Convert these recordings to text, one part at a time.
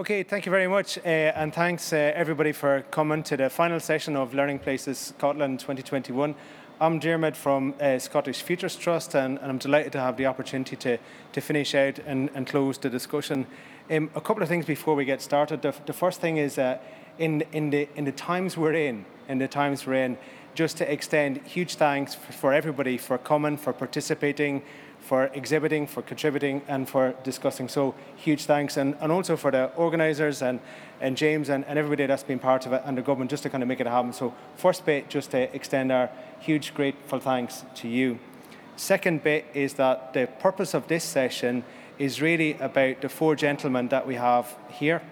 Okay, thank you very much, uh, and thanks uh, everybody for coming to the final session of Learning Places Scotland 2021. I'm Diarmaid from uh, Scottish Futures Trust, and, and, I'm delighted to have the opportunity to, to finish out and, and close the discussion. Um, a couple of things before we get started. The, the first thing is uh, in, in, the, in the times we're in, in the times we're in, just to extend huge thanks for everybody for coming, for participating, for exhibiting, for contributing, and for discussing. So huge thanks, and, and also for the organisers and, and James and, and everybody that's been part of it and the government just to kind of make it happen. So first bit, just to extend our huge grateful thanks to you. Second bit is that the purpose of this session is really about the four gentlemen that we have here.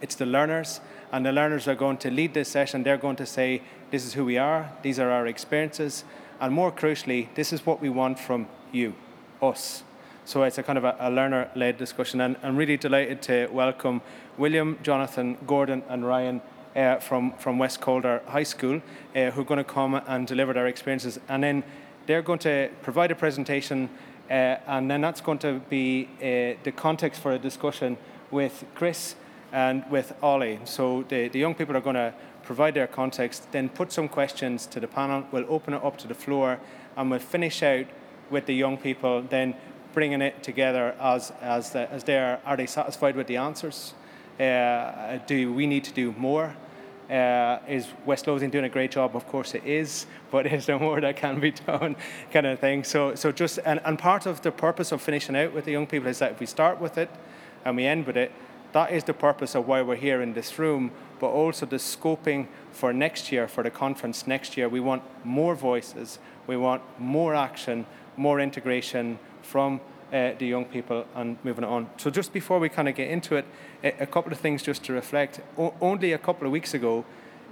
It's the learners, and the learners are going to lead this session. They're going to say, This is who we are, these are our experiences, and more crucially, this is what we want from you, us. So it's a kind of a, a learner led discussion, and I'm really delighted to welcome William, Jonathan, Gordon, and Ryan. Uh, from, from West Calder High School, uh, who are going to come and deliver their experiences. And then they're going to provide a presentation, uh, and then that's going to be uh, the context for a discussion with Chris and with Ollie. So the, the young people are going to provide their context, then put some questions to the panel. We'll open it up to the floor, and we'll finish out with the young people, then bringing it together as, as, the, as they are, are they satisfied with the answers? Uh, do we need to do more? Uh, is West Lothian doing a great job? Of course it is, but is there more that can be done, kind of thing. So, so just and, and part of the purpose of finishing out with the young people is that if we start with it and we end with it, that is the purpose of why we're here in this room. But also the scoping for next year, for the conference next year, we want more voices, we want more action, more integration from uh, the young people and moving on. So just before we kind of get into it, a, couple of things just to reflect. O- only a couple of weeks ago,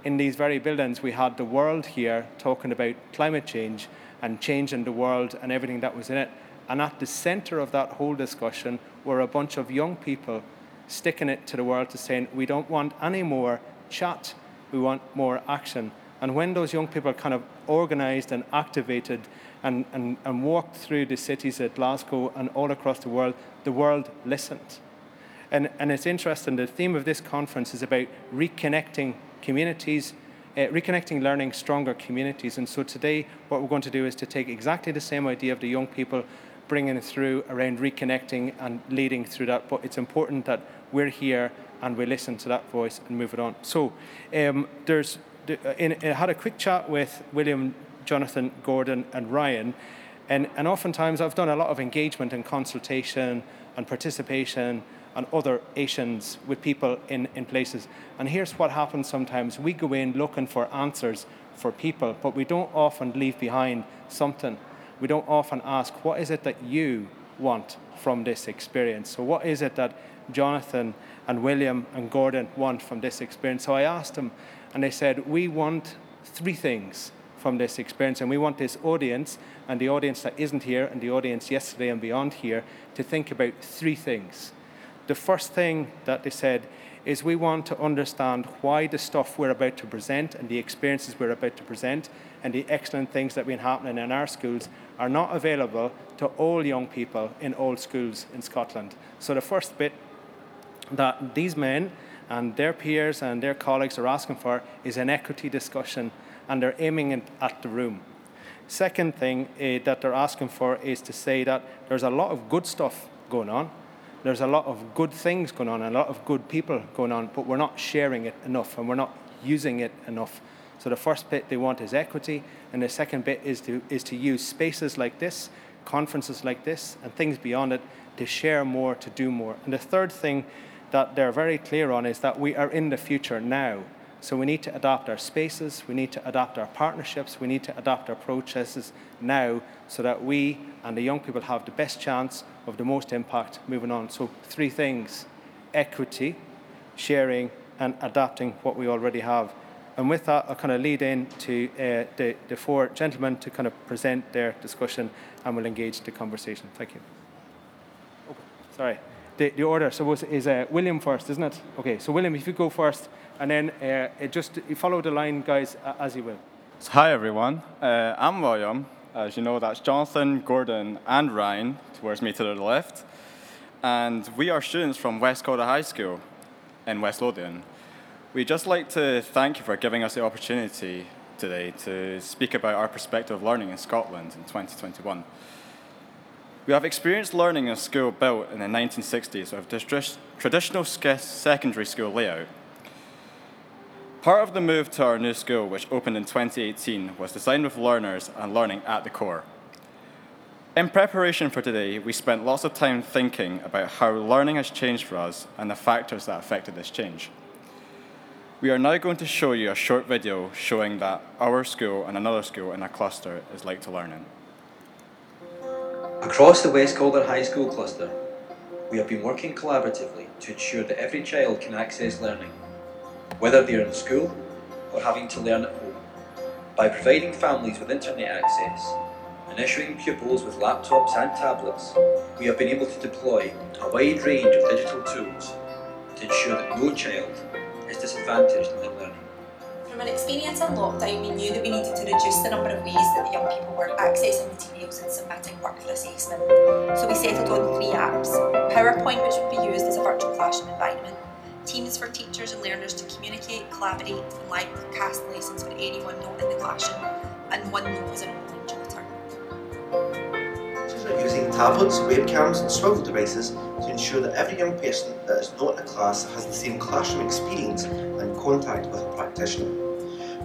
in these very buildings, we had the world here talking about climate change and changing the world and everything that was in it. And at the centre of that whole discussion were a bunch of young people sticking it to the world to saying, we don't want any more chat, we want more action. And when those young people kind of organised and activated and, and, and walked through the cities at Glasgow and all across the world, the world listened. And, and it's interesting, the theme of this conference is about reconnecting communities, uh, reconnecting learning stronger communities. And so today, what we're going to do is to take exactly the same idea of the young people, bringing it through around reconnecting and leading through that. But it's important that we're here and we listen to that voice and move it on. So um, there's, Uh, in, I had a quick chat with William Jonathan, Gordon, and Ryan. And, and oftentimes I've done a lot of engagement and consultation and participation and other Asians with people in, in places. And here's what happens sometimes we go in looking for answers for people, but we don't often leave behind something. We don't often ask, what is it that you want from this experience? So, what is it that Jonathan and William and Gordon want from this experience? So, I asked them, and they said, We want three things from this experience. And we want this audience and the audience that isn't here and the audience yesterday and beyond here to think about three things. The first thing that they said is we want to understand why the stuff we're about to present and the experiences we're about to present and the excellent things that have been happening in our schools are not available to all young people in all schools in Scotland. So the first bit that these men and their peers and their colleagues are asking for is an equity discussion and they're aiming at the room. Second thing uh, that they're asking for is to say that there's a lot of good stuff going on. There's a lot of good things going on, and a lot of good people going on, but we're not sharing it enough and we're not using it enough. So the first bit they want is equity, and the second bit is to is to use spaces like this, conferences like this, and things beyond it to share more, to do more. And the third thing that they're very clear on is that we are in the future now. So we need to adapt our spaces, we need to adapt our partnerships, we need to adapt our processes now so that we and the young people have the best chance of the most impact moving on. So, three things equity, sharing, and adapting what we already have. And with that, I'll kind of lead in to uh, the, the four gentlemen to kind of present their discussion and we'll engage the conversation. Thank you. Sorry. The, the order so is uh, William first, isn't it? Okay, so William, if you go first, and then uh, just follow the line, guys, as you will. Hi, everyone. Uh, I'm William. As you know, that's Jonathan, Gordon, and Ryan towards me to the left. and we are students from West Calder High School in West Lothian. We'd just like to thank you for giving us the opportunity today to speak about our perspective of learning in Scotland in 2021. We have experienced learning in a school built in the 1960s with traditional secondary school layout. Part of the move to our new school, which opened in 2018, was designed with learners and learning at the core. In preparation for today, we spent lots of time thinking about how learning has changed for us and the factors that affected this change. We are now going to show you a short video showing that our school and another school in a cluster is like to learn in. Across the West Calder High School cluster, we have been working collaboratively to ensure that every child can access learning, whether they are in school or having to learn at home. By providing families with internet access and issuing pupils with laptops and tablets, we have been able to deploy a wide range of digital tools to ensure that no child is disadvantaged in learning. From an experience in lockdown, we knew that we needed to reduce the number of ways that the young people were accessing materials and submitting work for assessment. So we settled on three apps. PowerPoint, which would be used as a virtual classroom environment, Teams for teachers and learners to communicate, collaborate, and live cast lessons for anyone not in the classroom, and OneNote as an tablets, webcams and swivel devices to ensure that every young person that is not in a class has the same classroom experience and contact with a practitioner.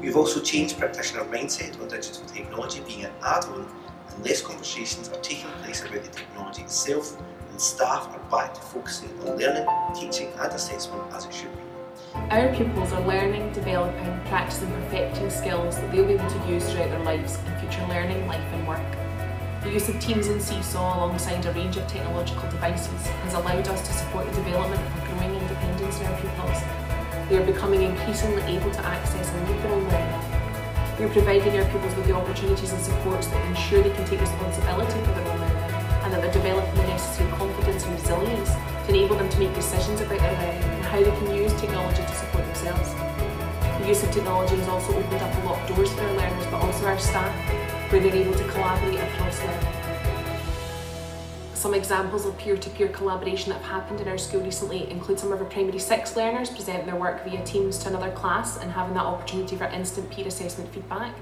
We've also changed practitioner mindset on digital technology being an add-on and less conversations are taking place about the technology itself and staff are back to focusing on learning, teaching and assessment as it should be. Our pupils are learning, developing, practicing, perfecting skills that they'll be able to use throughout their lives in future learning, life and work. The use of Teams and Seesaw alongside a range of technological devices has allowed us to support the development of a growing independence in our pupils. They are becoming increasingly able to access and lead their own learning. We are providing our pupils with the opportunities and supports that ensure they can take responsibility for their own learning and that they're developing the necessary confidence and resilience to enable them to make decisions about their learning and how they can use technology to support themselves. The use of technology has also opened up a lot of doors for our learners but also our staff where they're able to collaborate across learning. Some examples of peer-to-peer collaboration that have happened in our school recently include some of our primary six learners presenting their work via Teams to another class and having that opportunity for instant peer assessment feedback.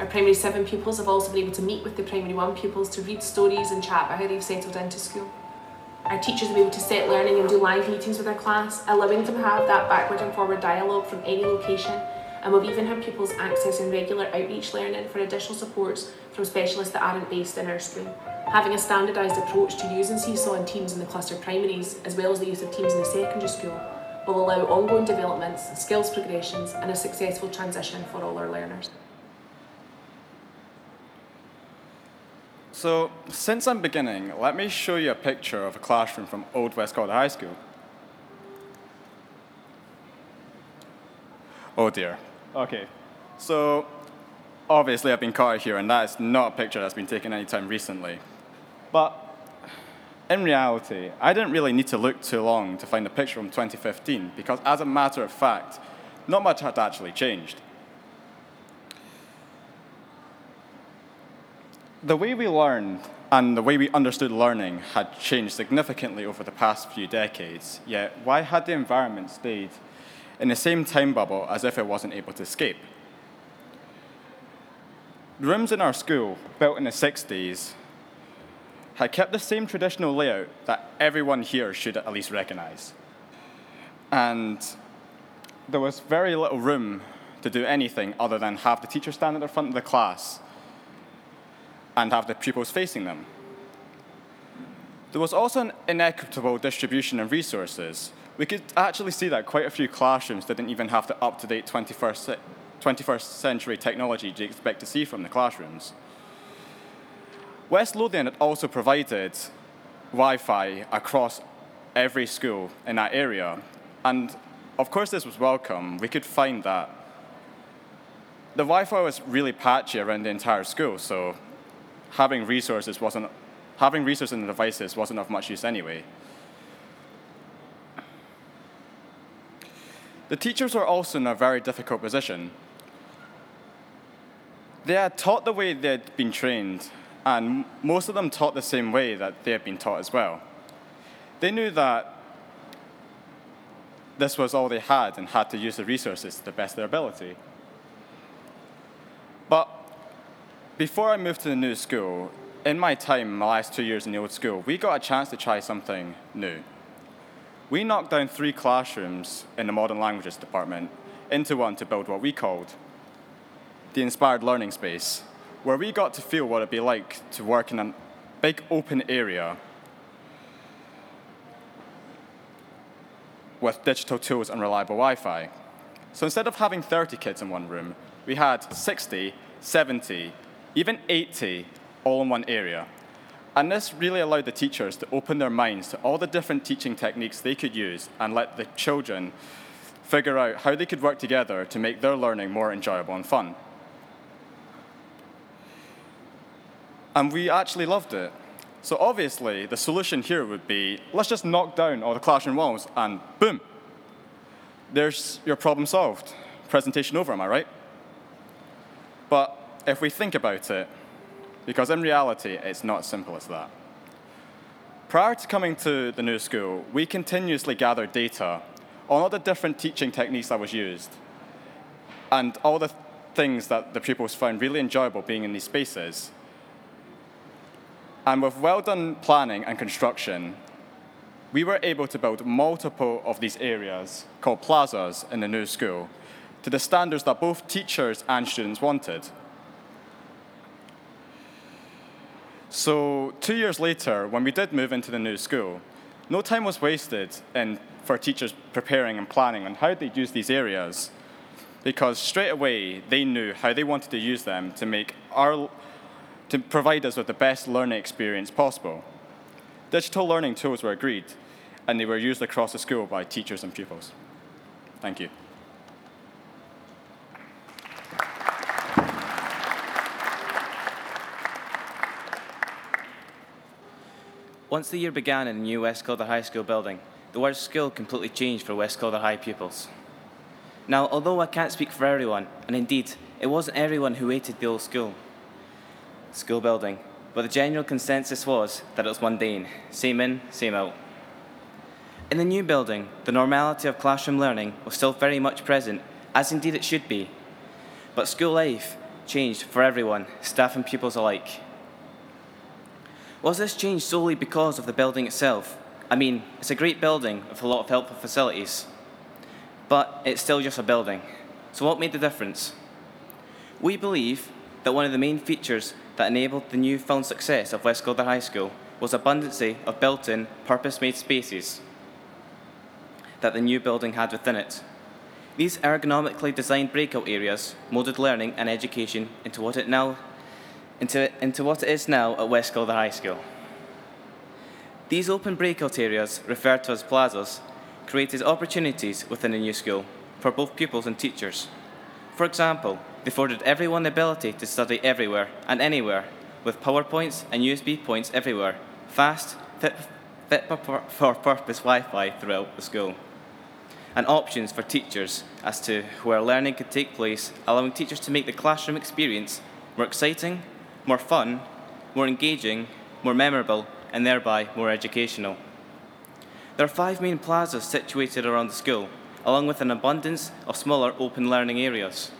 Our primary seven pupils have also been able to meet with the primary one pupils to read stories and chat about how they've settled into school. Our teachers have been able to set learning and do live meetings with their class, allowing them to have that backward and forward dialogue from any location and we've even had pupils accessing regular outreach learning for additional supports from specialists that aren't based in our school. Having a standardised approach to using Seesaw and Teams in the cluster primaries, as well as the use of Teams in the secondary school, will allow ongoing developments, skills progressions, and a successful transition for all our learners. So, since I'm beginning, let me show you a picture of a classroom from Old West Calder High School. Oh dear, Okay, so obviously I've been caught here, and that is not a picture that's been taken anytime recently. But in reality, I didn't really need to look too long to find a picture from 2015, because as a matter of fact, not much had actually changed. The way we learned and the way we understood learning had changed significantly over the past few decades, yet why had the environment stayed in the same time bubble as if it wasn't able to escape. The rooms in our school, built in the 60s, had kept the same traditional layout that everyone here should at least recognize. And there was very little room to do anything other than have the teacher stand at the front of the class and have the pupils facing them. There was also an inequitable distribution of resources, we could actually see that quite a few classrooms didn't even have the up-to-date 21st, 21st century technology you expect to see from the classrooms. West Lothian had also provided Wi-Fi across every school in that area, and of course this was welcome. We could find that the Wi-Fi was really patchy around the entire school, so having resources wasn't having resources and devices wasn't of much use anyway. The teachers were also in a very difficult position. They had taught the way they had been trained, and most of them taught the same way that they had been taught as well. They knew that this was all they had and had to use the resources to the best of their ability. But before I moved to the new school, in my time, my last two years in the old school, we got a chance to try something new. We knocked down three classrooms in the modern languages department into one to build what we called the inspired learning space, where we got to feel what it'd be like to work in a big open area with digital tools and reliable Wi Fi. So instead of having 30 kids in one room, we had 60, 70, even 80 all in one area. And this really allowed the teachers to open their minds to all the different teaching techniques they could use and let the children figure out how they could work together to make their learning more enjoyable and fun. And we actually loved it. So obviously, the solution here would be let's just knock down all the classroom walls and boom, there's your problem solved. Presentation over, am I right? But if we think about it, because in reality, it's not as simple as that. Prior to coming to the new school, we continuously gathered data on all the different teaching techniques that was used and all the things that the pupils found really enjoyable being in these spaces. And with well done planning and construction, we were able to build multiple of these areas called plazas in the new school to the standards that both teachers and students wanted. So, two years later, when we did move into the new school, no time was wasted in, for teachers preparing and planning on how they'd use these areas, because straight away they knew how they wanted to use them to make our, to provide us with the best learning experience possible. Digital learning tools were agreed, and they were used across the school by teachers and pupils. Thank you. Once the year began in the new West Calder High School building, the word school completely changed for West Calder High pupils. Now, although I can't speak for everyone, and indeed, it wasn't everyone who hated the old school, school building, but the general consensus was that it was mundane, same in, same out. In the new building, the normality of classroom learning was still very much present, as indeed it should be. But school life changed for everyone, staff and pupils alike. Was this change solely because of the building itself? I mean, it's a great building with a lot of helpful facilities, but it's still just a building. So, what made the difference? We believe that one of the main features that enabled the newfound success of West Calder High School was abundancy of built-in, purpose-made spaces that the new building had within it. These ergonomically designed breakout areas molded learning and education into what it now into, into what it is now at West Calder High School. These open breakout areas, referred to as plazas, created opportunities within the new school for both pupils and teachers. For example, they afforded everyone the ability to study everywhere and anywhere, with PowerPoints and USB points everywhere, fast, fit, fit for purpose Wi Fi throughout the school, and options for teachers as to where learning could take place, allowing teachers to make the classroom experience more exciting more fun, more engaging, more memorable, and thereby more educational. There are five main plazas situated around the school, along with an abundance of smaller open learning areas.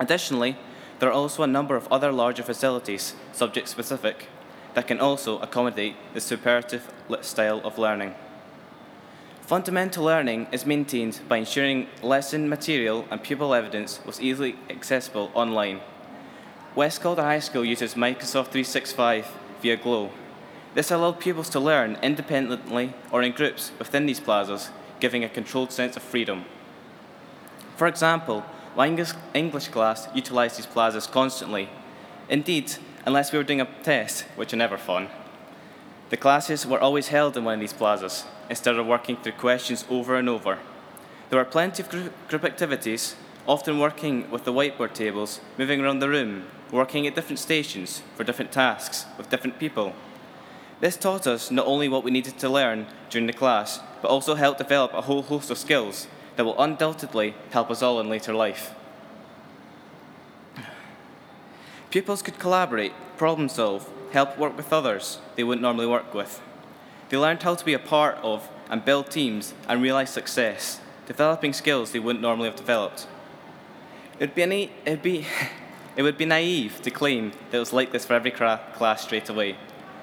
Additionally, there are also a number of other larger facilities, subject specific, that can also accommodate the superlative style of learning. Fundamental learning is maintained by ensuring lesson material and pupil evidence was easily accessible online. West Calder High School uses Microsoft 365 via Glow. This allowed pupils to learn independently or in groups within these plazas, giving a controlled sense of freedom. For example, my English class utilised these plazas constantly. Indeed, unless we were doing a test, which are never fun. The classes were always held in one of these plazas, instead of working through questions over and over. There were plenty of group activities, often working with the whiteboard tables, moving around the room, working at different stations for different tasks with different people. This taught us not only what we needed to learn during the class, but also helped develop a whole host of skills that will undoubtedly help us all in later life. Pupils could collaborate, problem solve, help work with others they wouldn't normally work with. They learned how to be a part of and build teams and realize success, developing skills they wouldn't normally have developed. It would be, na- it'd be, it would be naive to claim that it was like this for every class straight away.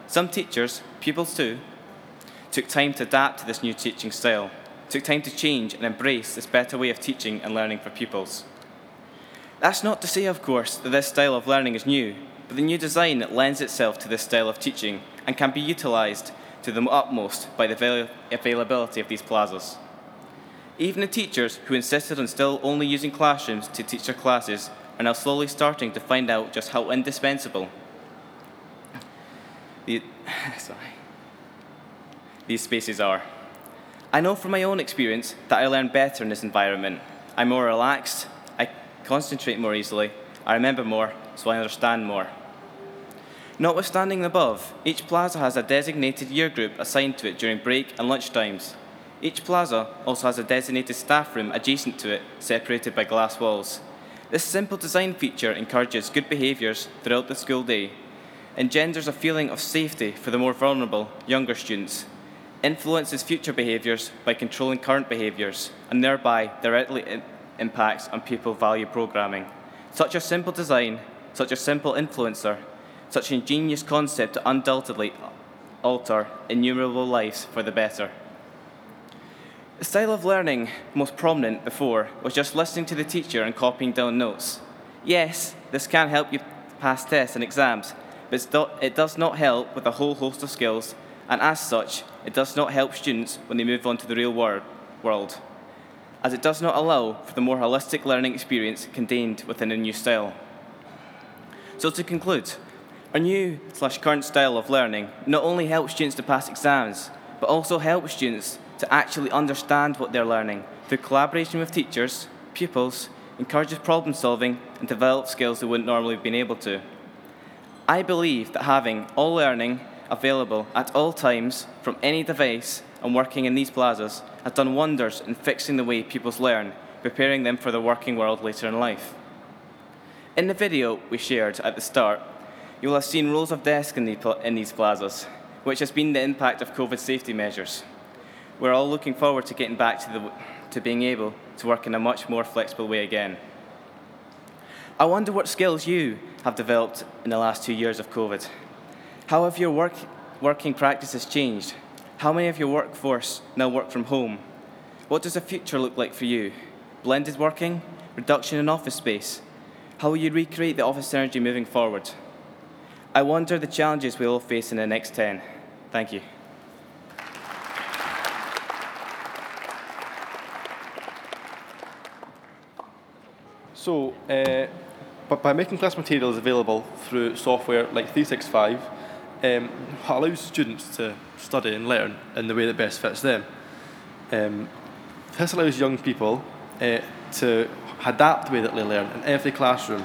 Some teachers, pupils too, took time to adapt to this new teaching style, took time to change and embrace this better way of teaching and learning for pupils. That's not to say, of course, that this style of learning is new, but the new design lends itself to this style of teaching and can be utilised to the utmost by the availability of these plazas. Even the teachers who insisted on still only using classrooms to teach their classes are now slowly starting to find out just how indispensable the, sorry, these spaces are. I know from my own experience that I learn better in this environment. I'm more relaxed, I concentrate more easily, I remember more, so I understand more. Notwithstanding the above, each plaza has a designated year group assigned to it during break and lunch times. Each plaza also has a designated staff room adjacent to it, separated by glass walls. This simple design feature encourages good behaviours throughout the school day, engenders a feeling of safety for the more vulnerable, younger students, influences future behaviours by controlling current behaviours, and thereby directly impacts on pupil value programming. Such a simple design, such a simple influencer, such an ingenious concept to undoubtedly alter innumerable lives for the better. The style of learning most prominent before was just listening to the teacher and copying down notes. Yes, this can help you pass tests and exams, but it does not help with a whole host of skills, and as such, it does not help students when they move on to the real world, as it does not allow for the more holistic learning experience contained within a new style. So to conclude, our new slash current style of learning not only helps students to pass exams, but also helps students to actually understand what they're learning through collaboration with teachers, pupils, encourages problem solving, and develops skills they wouldn't normally have been able to. I believe that having all learning available at all times from any device and working in these plazas has done wonders in fixing the way pupils learn, preparing them for the working world later in life. In the video we shared at the start, you will have seen rows of desks in, the in these plazas, which has been the impact of COVID safety measures. We're all looking forward to getting back to, the, to being able to work in a much more flexible way again. I wonder what skills you have developed in the last two years of COVID. How have your work, working practices changed? How many of your workforce now work from home? What does the future look like for you? Blended working? Reduction in office space? How will you recreate the office energy moving forward? I wonder the challenges we will face in the next 10. Thank you. So, uh, but by making class materials available through software like 365, um, allows students to study and learn in the way that best fits them. Um, this allows young people uh, to adapt the way that they learn in every classroom.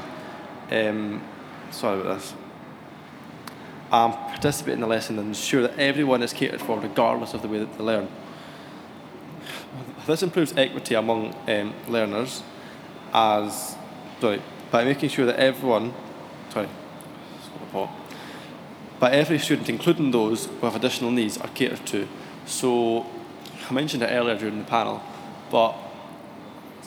Um, sorry about this. And participate in the lesson and ensure that everyone is catered for regardless of the way that they learn. This improves equity among um, learners as sorry, by making sure that everyone sorry, by every student, including those with additional needs, are catered to. So I mentioned it earlier during the panel, but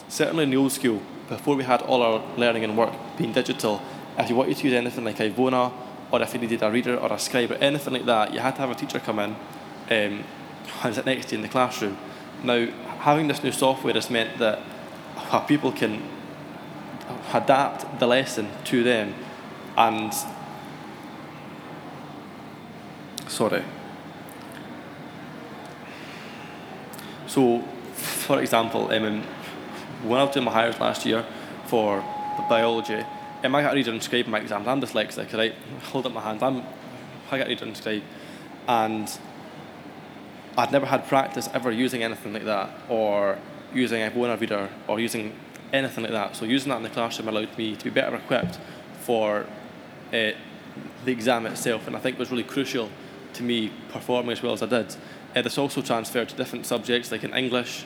certainly in the old school, before we had all our learning and work being digital, if you wanted to use anything like Ivona, or if you needed a reader or a scribe or anything like that, you had to have a teacher come in um, and sit next to you in the classroom. Now, having this new software has meant that people can adapt the lesson to them and sorry. So for example um, when I was doing my Highers last year for biology um, I got a reader and scribe my exams. I'm dyslexic right? Hold up my hands. I'm I got a reader and scribe and I'd never had practice ever using anything like that or using a Bona reader or using anything like that. So using that in the classroom allowed me to be better equipped for uh, the exam itself, and I think it was really crucial to me performing as well as I did. Uh, this also transferred to different subjects like in English,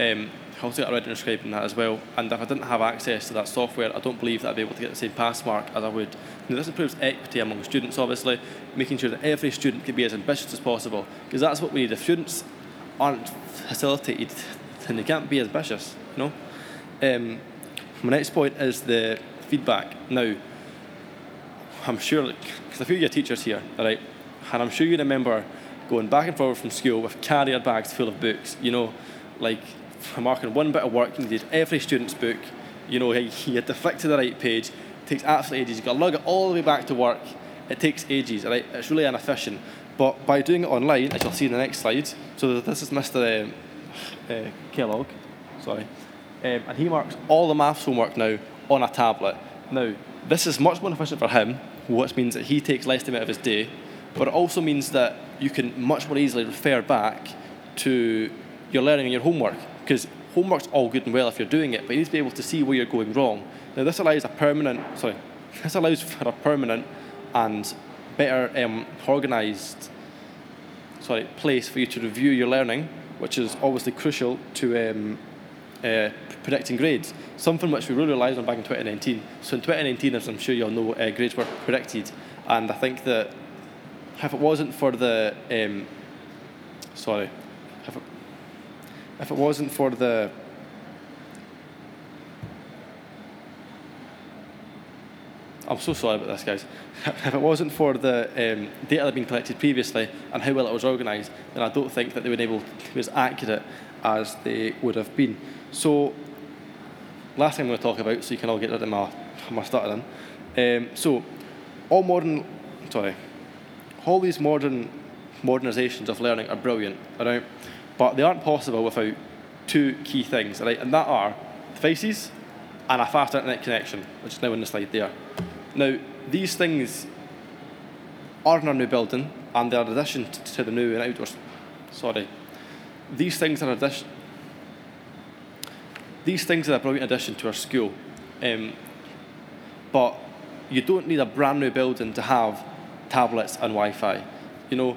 Um, I also got reading scribe in that as well. And if I didn't have access to that software, I don't believe that I'd be able to get the same pass mark as I would. Now, this improves equity among students, obviously, making sure that every student can be as ambitious as possible, because that's what we need. If students aren't facilitated, then they can't be as ambitious, you know? Um, my next point is the feedback. Now, I'm sure, because a few of your teachers here, all right, and I'm sure you remember going back and forward from school with carrier bags full of books, you know, like marking one bit of work, you did every student's book, you know, you had to flick to the right page, it takes absolutely ages, you've got to lug it all the way back to work, it takes ages, right, it's really inefficient. But by doing it online, as you'll see in the next slide, so this is Mr. Um, uh, Kellogg, sorry, um, and he marks all the maths homework now on a tablet. Now, this is much more efficient for him, which means that he takes less time out of his day, but it also means that you can much more easily refer back to your learning and your homework, because homework's all good and well if you're doing it, but you need to be able to see where you're going wrong. Now, this allows a permanent, sorry, this allows for a permanent and better um, organised, sorry, place for you to review your learning, which is obviously crucial to um, uh, predicting grades, something which we really relied on back in 2019. So in 2019, as I'm sure you all know, uh, grades were predicted, and I think that if it wasn't for the, um, sorry, if it, if it wasn't for the I'm so sorry about this, guys. if it wasn't for the um, data that had been collected previously and how well it was organised, then I don't think that they would be able to be as accurate as they would have been. So, last thing I'm going to talk about, so you can all get rid of my, my stuttering. Um, so, all modern, sorry, all these modern modernisations of learning are brilliant, right? But they aren't possible without two key things, right? And that are devices and a fast internet connection, which is now on the slide there. Now, these things are in our new building, and they're in addition to the new and outdoors. Sorry, these things are addition. These things are a brilliant addition to our school, um, but you don't need a brand new building to have tablets and Wi-Fi. You know,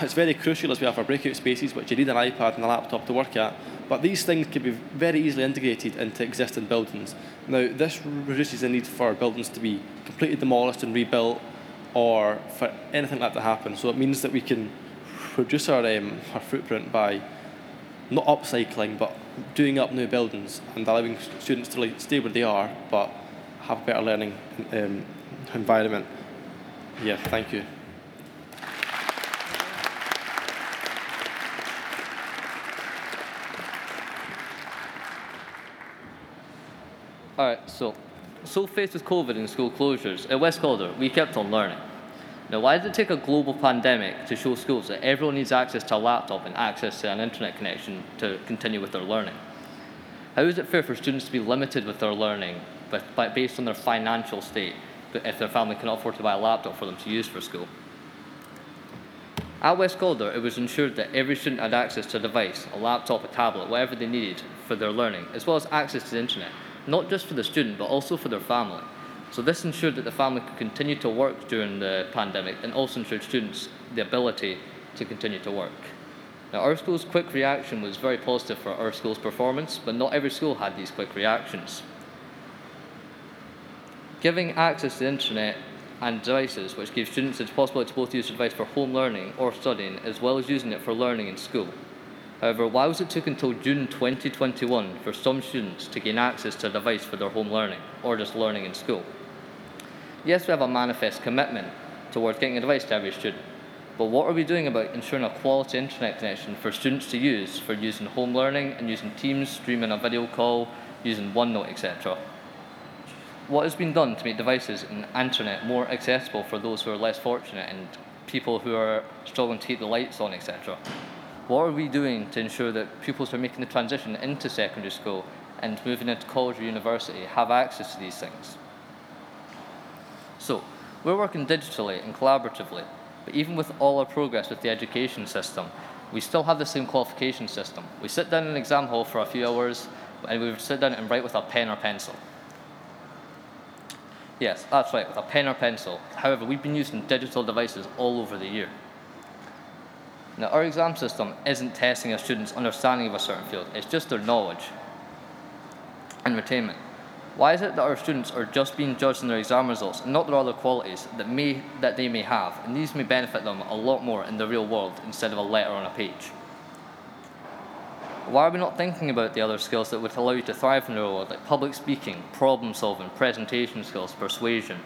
it's very crucial as we have our breakout spaces, which you need an iPad and a laptop to work at. But these things can be very easily integrated into existing buildings. Now, this reduces the need for buildings to be completely demolished and rebuilt or for anything like that to happen. So it means that we can reduce our, um, our footprint by not upcycling, but doing up new buildings and allowing students to like, stay where they are, but have a better learning um, environment. Yeah, thank you. Alright, so, so faced with COVID and school closures, at West Calder, we kept on learning. Now, why did it take a global pandemic to show schools that everyone needs access to a laptop and access to an internet connection to continue with their learning? How is it fair for students to be limited with their learning but, but based on their financial state, if their family cannot afford to buy a laptop for them to use for school? At West Calder, it was ensured that every student had access to a device, a laptop, a tablet, whatever they needed for their learning, as well as access to the internet, not just for the student, but also for their family. So this ensured that the family could continue to work during the pandemic and also ensured students the ability to continue to work. Now, our school's quick reaction was very positive for our school's performance, but not every school had these quick reactions. Giving access to the internet and devices, which gives students the possibility to both use the device for home learning or studying, as well as using it for learning in school. However, was it took until June 2021 for some students to gain access to a device for their home learning or just learning in school? Yes, we have a manifest commitment towards getting a device to every student, but what are we doing about ensuring a quality internet connection for students to use for using home learning and using Teams, streaming a video call, using OneNote, etc.? What has been done to make devices and internet more accessible for those who are less fortunate and people who are struggling to keep the lights on, etc.? What are we doing to ensure that pupils who are making the transition into secondary school and moving into college or university have access to these things? So, we're working digitally and collaboratively, but even with all our progress with the education system, we still have the same qualification system. We sit down in an exam hall for a few hours, and we sit down and write with a pen or pencil. Yes, that's right, with a pen or pencil. However, we've been using digital devices all over the year. Now, our exam system isn't testing a student's understanding of a certain field, it's just their knowledge and retainment. Why is it that our students are just being judged on their exam results and not their other qualities that, may, that they may have, and these may benefit them a lot more in the real world instead of a letter on a page? Why are we not thinking about the other skills that would allow you to thrive in the real world, like public speaking, problem solving, presentation skills, persuasion?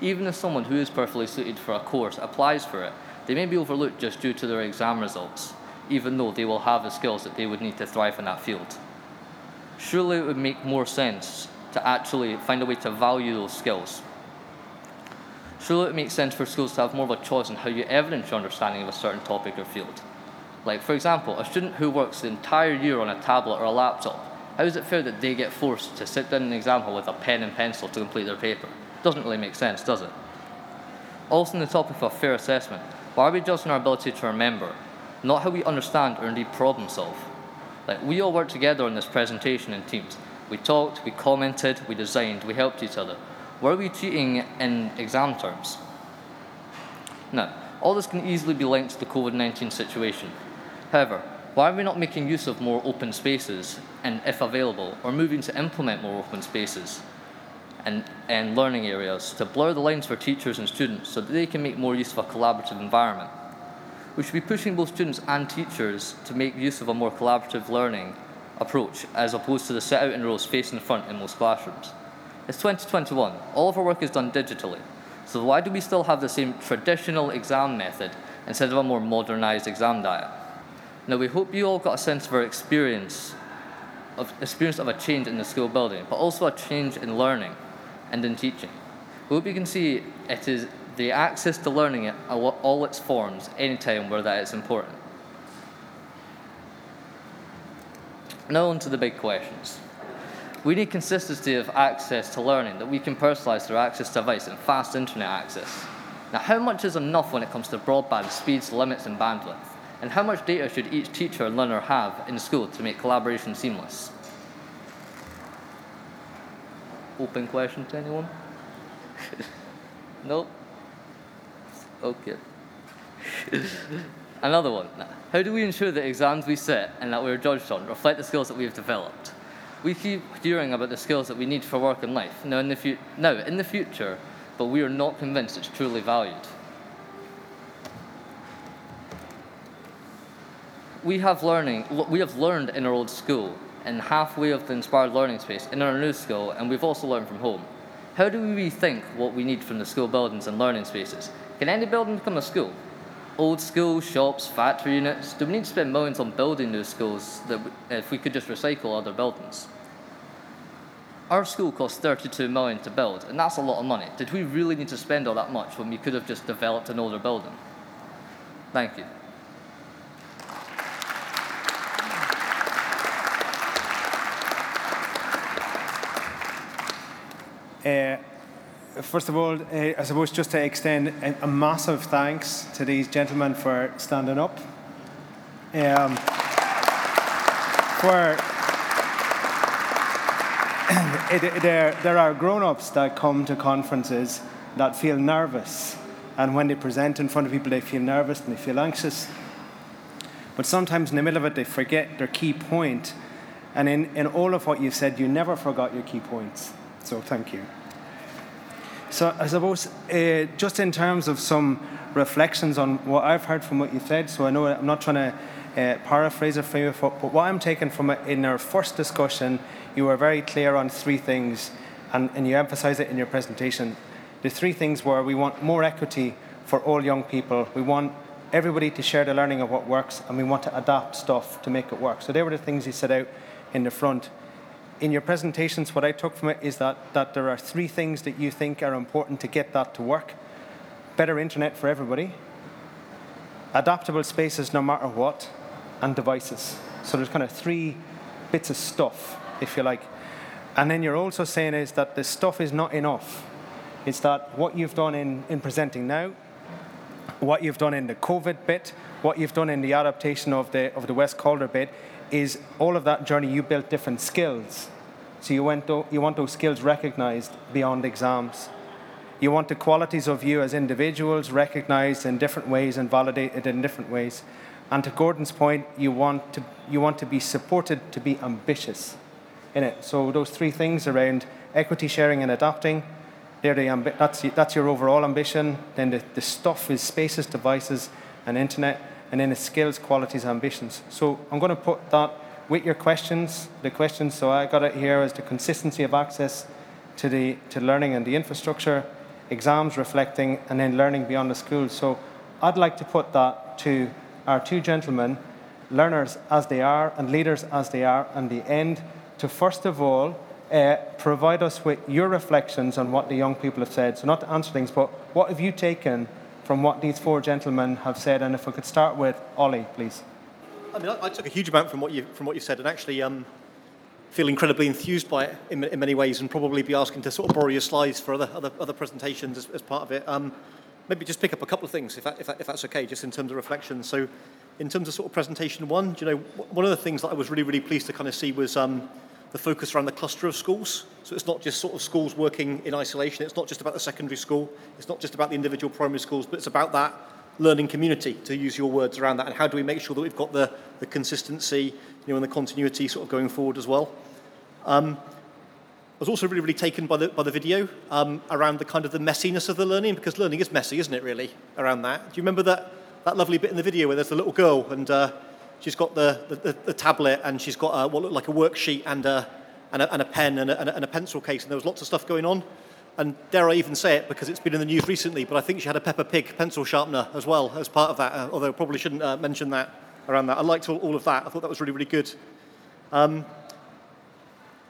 Even if someone who is perfectly suited for a course applies for it, they may be overlooked just due to their exam results, even though they will have the skills that they would need to thrive in that field. Surely it would make more sense to actually find a way to value those skills. Surely it makes sense for schools to have more of a choice in how you evidence your understanding of a certain topic or field. Like, for example, a student who works the entire year on a tablet or a laptop, how is it fair that they get forced to sit down in an exam hall with a pen and pencil to complete their paper? Doesn't really make sense, does it? Also, on the topic of fair assessment, why are we judging our ability to remember, not how we understand or indeed problem solve? Like, we all worked together on this presentation in teams. We talked, we commented, we designed, we helped each other. Were we cheating in exam terms? Now, all this can easily be linked to the COVID 19 situation. However, why are we not making use of more open spaces, and if available, or moving to implement more open spaces and, and learning areas to blur the lines for teachers and students so that they can make more use of a collaborative environment? We should be pushing both students and teachers to make use of a more collaborative learning approach as opposed to the set out in rows facing the front in most classrooms. It's 2021, all of our work is done digitally, so why do we still have the same traditional exam method instead of a more modernised exam diet? Now we hope you all got a sense of our experience of experience of a change in the school building, but also a change in learning and in teaching. We hope you can see it is the access to learning it all its forms anytime where that is important. Now on to the big questions. We need consistency of access to learning that we can personalise through access to device and fast internet access. Now, how much is enough when it comes to broadband speeds, limits, and bandwidth? And how much data should each teacher and learner have in school to make collaboration seamless? Open question to anyone? nope. Okay. Another one. How do we ensure that exams we set and that we're judged on reflect the skills that we've developed? We keep hearing about the skills that we need for work and life now in the, fu- now, in the future, but we are not convinced it's truly valued. We have learning. We have learned in our old school, and halfway of the inspired learning space in our new school, and we've also learned from home. How do we rethink what we need from the school buildings and learning spaces? Can any building become a school? Old schools, shops, factory units? Do we need to spend millions on building new schools that we, if we could just recycle other buildings? Our school cost 32 million to build, and that's a lot of money. Did we really need to spend all that much when we could have just developed an older building? Thank you. Uh, first of all, uh, I suppose just to extend a, massive thanks to these gentlemen for standing up. Um, for there, there are grown-ups that come to conferences that feel nervous, and when they present in front of people, they feel nervous and they feel anxious. But sometimes in the middle of it, they forget their key point. And in, in all of what you've said, you never forgot your key points. So thank you. So I suppose uh, just in terms of some reflections on what I've heard from what you said, so I know I'm not trying to uh, paraphrase it for you, but what I'm taking from it in our first discussion, you were very clear on three things, and, and you emphasised it in your presentation. The three things were we want more equity for all young people, we want everybody to share the learning of what works, and we want to adapt stuff to make it work. So they were the things you set out in the front in your presentations, what I took from it is that, that there are three things that you think are important to get that to work better internet for everybody, adaptable spaces no matter what, and devices. So there's kind of three bits of stuff, if you like. And then you're also saying is that the stuff is not enough. It's that what you've done in, in presenting now, what you've done in the COVID bit, what you've done in the adaptation of the, of the West Calder bit is all of that journey you built different skills. So you, went to, you want those skills recognized beyond exams. You want the qualities of you as individuals recognized in different ways and validated in different ways. And to Gordon's point, you want to, you want to be supported to be ambitious in it. So those three things around equity sharing and adapting, they're the ambi- that's, that's your overall ambition. Then the, the stuff is spaces, devices, and internet. And then the skills, qualities, ambitions. So I'm going to put that with your questions. The questions, so I got it here as the consistency of access to, the, to learning and the infrastructure, exams reflecting, and then learning beyond the school. So I'd like to put that to our two gentlemen, learners as they are and leaders as they are, and the end to first of all uh, provide us with your reflections on what the young people have said. So, not to answer things, but what have you taken from what these four gentlemen have said? And if we could start with Ollie, please. I mean, I, I took a huge amount from what you from what you said, and actually um, feel incredibly enthused by it in, in, many ways, and probably be asking to sort of borrow your slides for other other, other presentations as, as part of it. Um, maybe just pick up a couple of things, if, that, if, that, if that's okay, just in terms of reflection. So, in terms of sort of presentation one, you know, one of the things that I was really really pleased to kind of see was. Um, the focus around the cluster of schools. So it's not just sort of schools working in isolation. It's not just about the secondary school. It's not just about the individual primary schools, but it's about that learning community, to use your words around that, and how do we make sure that we've got the, the consistency you know, and the continuity sort of going forward as well. Um, I was also really, really taken by the, by the video um, around the kind of the messiness of the learning, because learning is messy, isn't it, really, around that? Do you remember that, that lovely bit in the video where there's the little girl and uh, she's got the, the, the, tablet and she's got a, what looked like a worksheet and a, and a, and a pen and a, and a pencil case, and there was lots of stuff going on. And dare I even say it because it's been in the news recently, but I think she had a Peppa Pig pencil sharpener as well as part of that, uh, although I probably shouldn't uh, mention that around that. I liked all, all, of that. I thought that was really, really good. Um,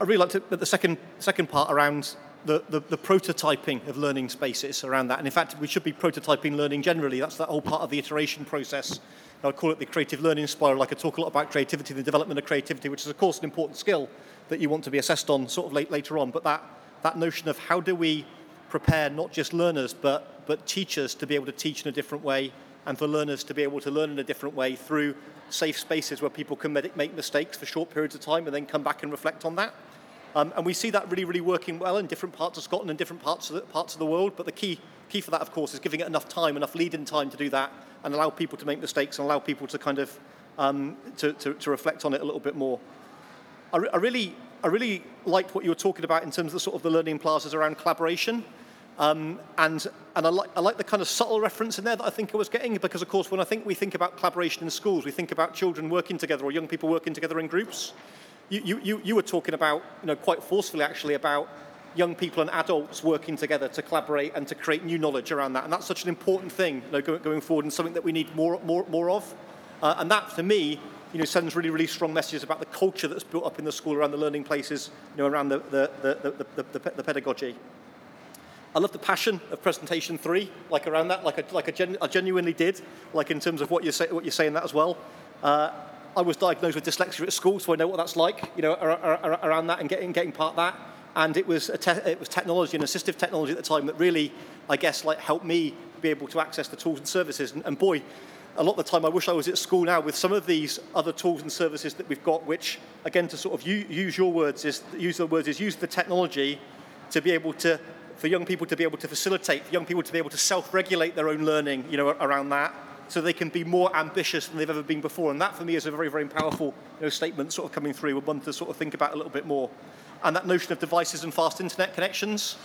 I really liked it, the second, second part around the, the, the, prototyping of learning spaces around that. And in fact, we should be prototyping learning generally. That's that whole part of the iteration process. I call it the creative learning spiral. Like I talk a lot about creativity, the development of creativity, which is, of course, an important skill that you want to be assessed on sort of late, later on. But that that notion of how do we prepare not just learners but, but teachers to be able to teach in a different way and for learners to be able to learn in a different way through safe spaces where people can make mistakes for short periods of time and then come back and reflect on that. Um, and we see that really, really working well in different parts of Scotland and different parts of the, parts of the world. But the key, key for that, of course, is giving it enough time, enough lead-in time to do that and allow people to make mistakes and allow people to kind of um, to, to, to reflect on it a little bit more. I, re- I really I really liked what you were talking about in terms of the sort of the learning plazas around collaboration. Um, and and I, like, I like the kind of subtle reference in there that I think I was getting because, of course, when I think we think about collaboration in schools, we think about children working together or young people working together in groups. You, you, you were talking about, you know, quite forcefully actually about young people and adults working together to collaborate and to create new knowledge around that. And that's such an important thing you know, going, going forward and something that we need more, more, more of. Uh, and that, for me, you know, sends really, really strong messages about the culture that's built up in the school around the learning places, you know, around the, the, the, the, the, the pedagogy. I love the passion of presentation three, like around that, like, I, like I, I genuinely did, like in terms of what you're, say, what you're saying that as well. Uh, I was diagnosed with dyslexia at school, so I know what that's like, you know, around that and getting, getting part of that. And it was, te- it was technology and assistive technology at the time that really, I guess, like helped me be able to access the tools and services. And, and boy, a lot of the time I wish I was at school now with some of these other tools and services that we've got, which, again, to sort of use your words, is use the words is use the technology to be able to, for young people to be able to facilitate, young people to be able to self-regulate their own learning, you know, around that, so they can be more ambitious than they've ever been before. And that, for me, is a very, very powerful you know, statement, sort of coming through, one to sort of think about a little bit more. And that notion of devices and fast internet connections.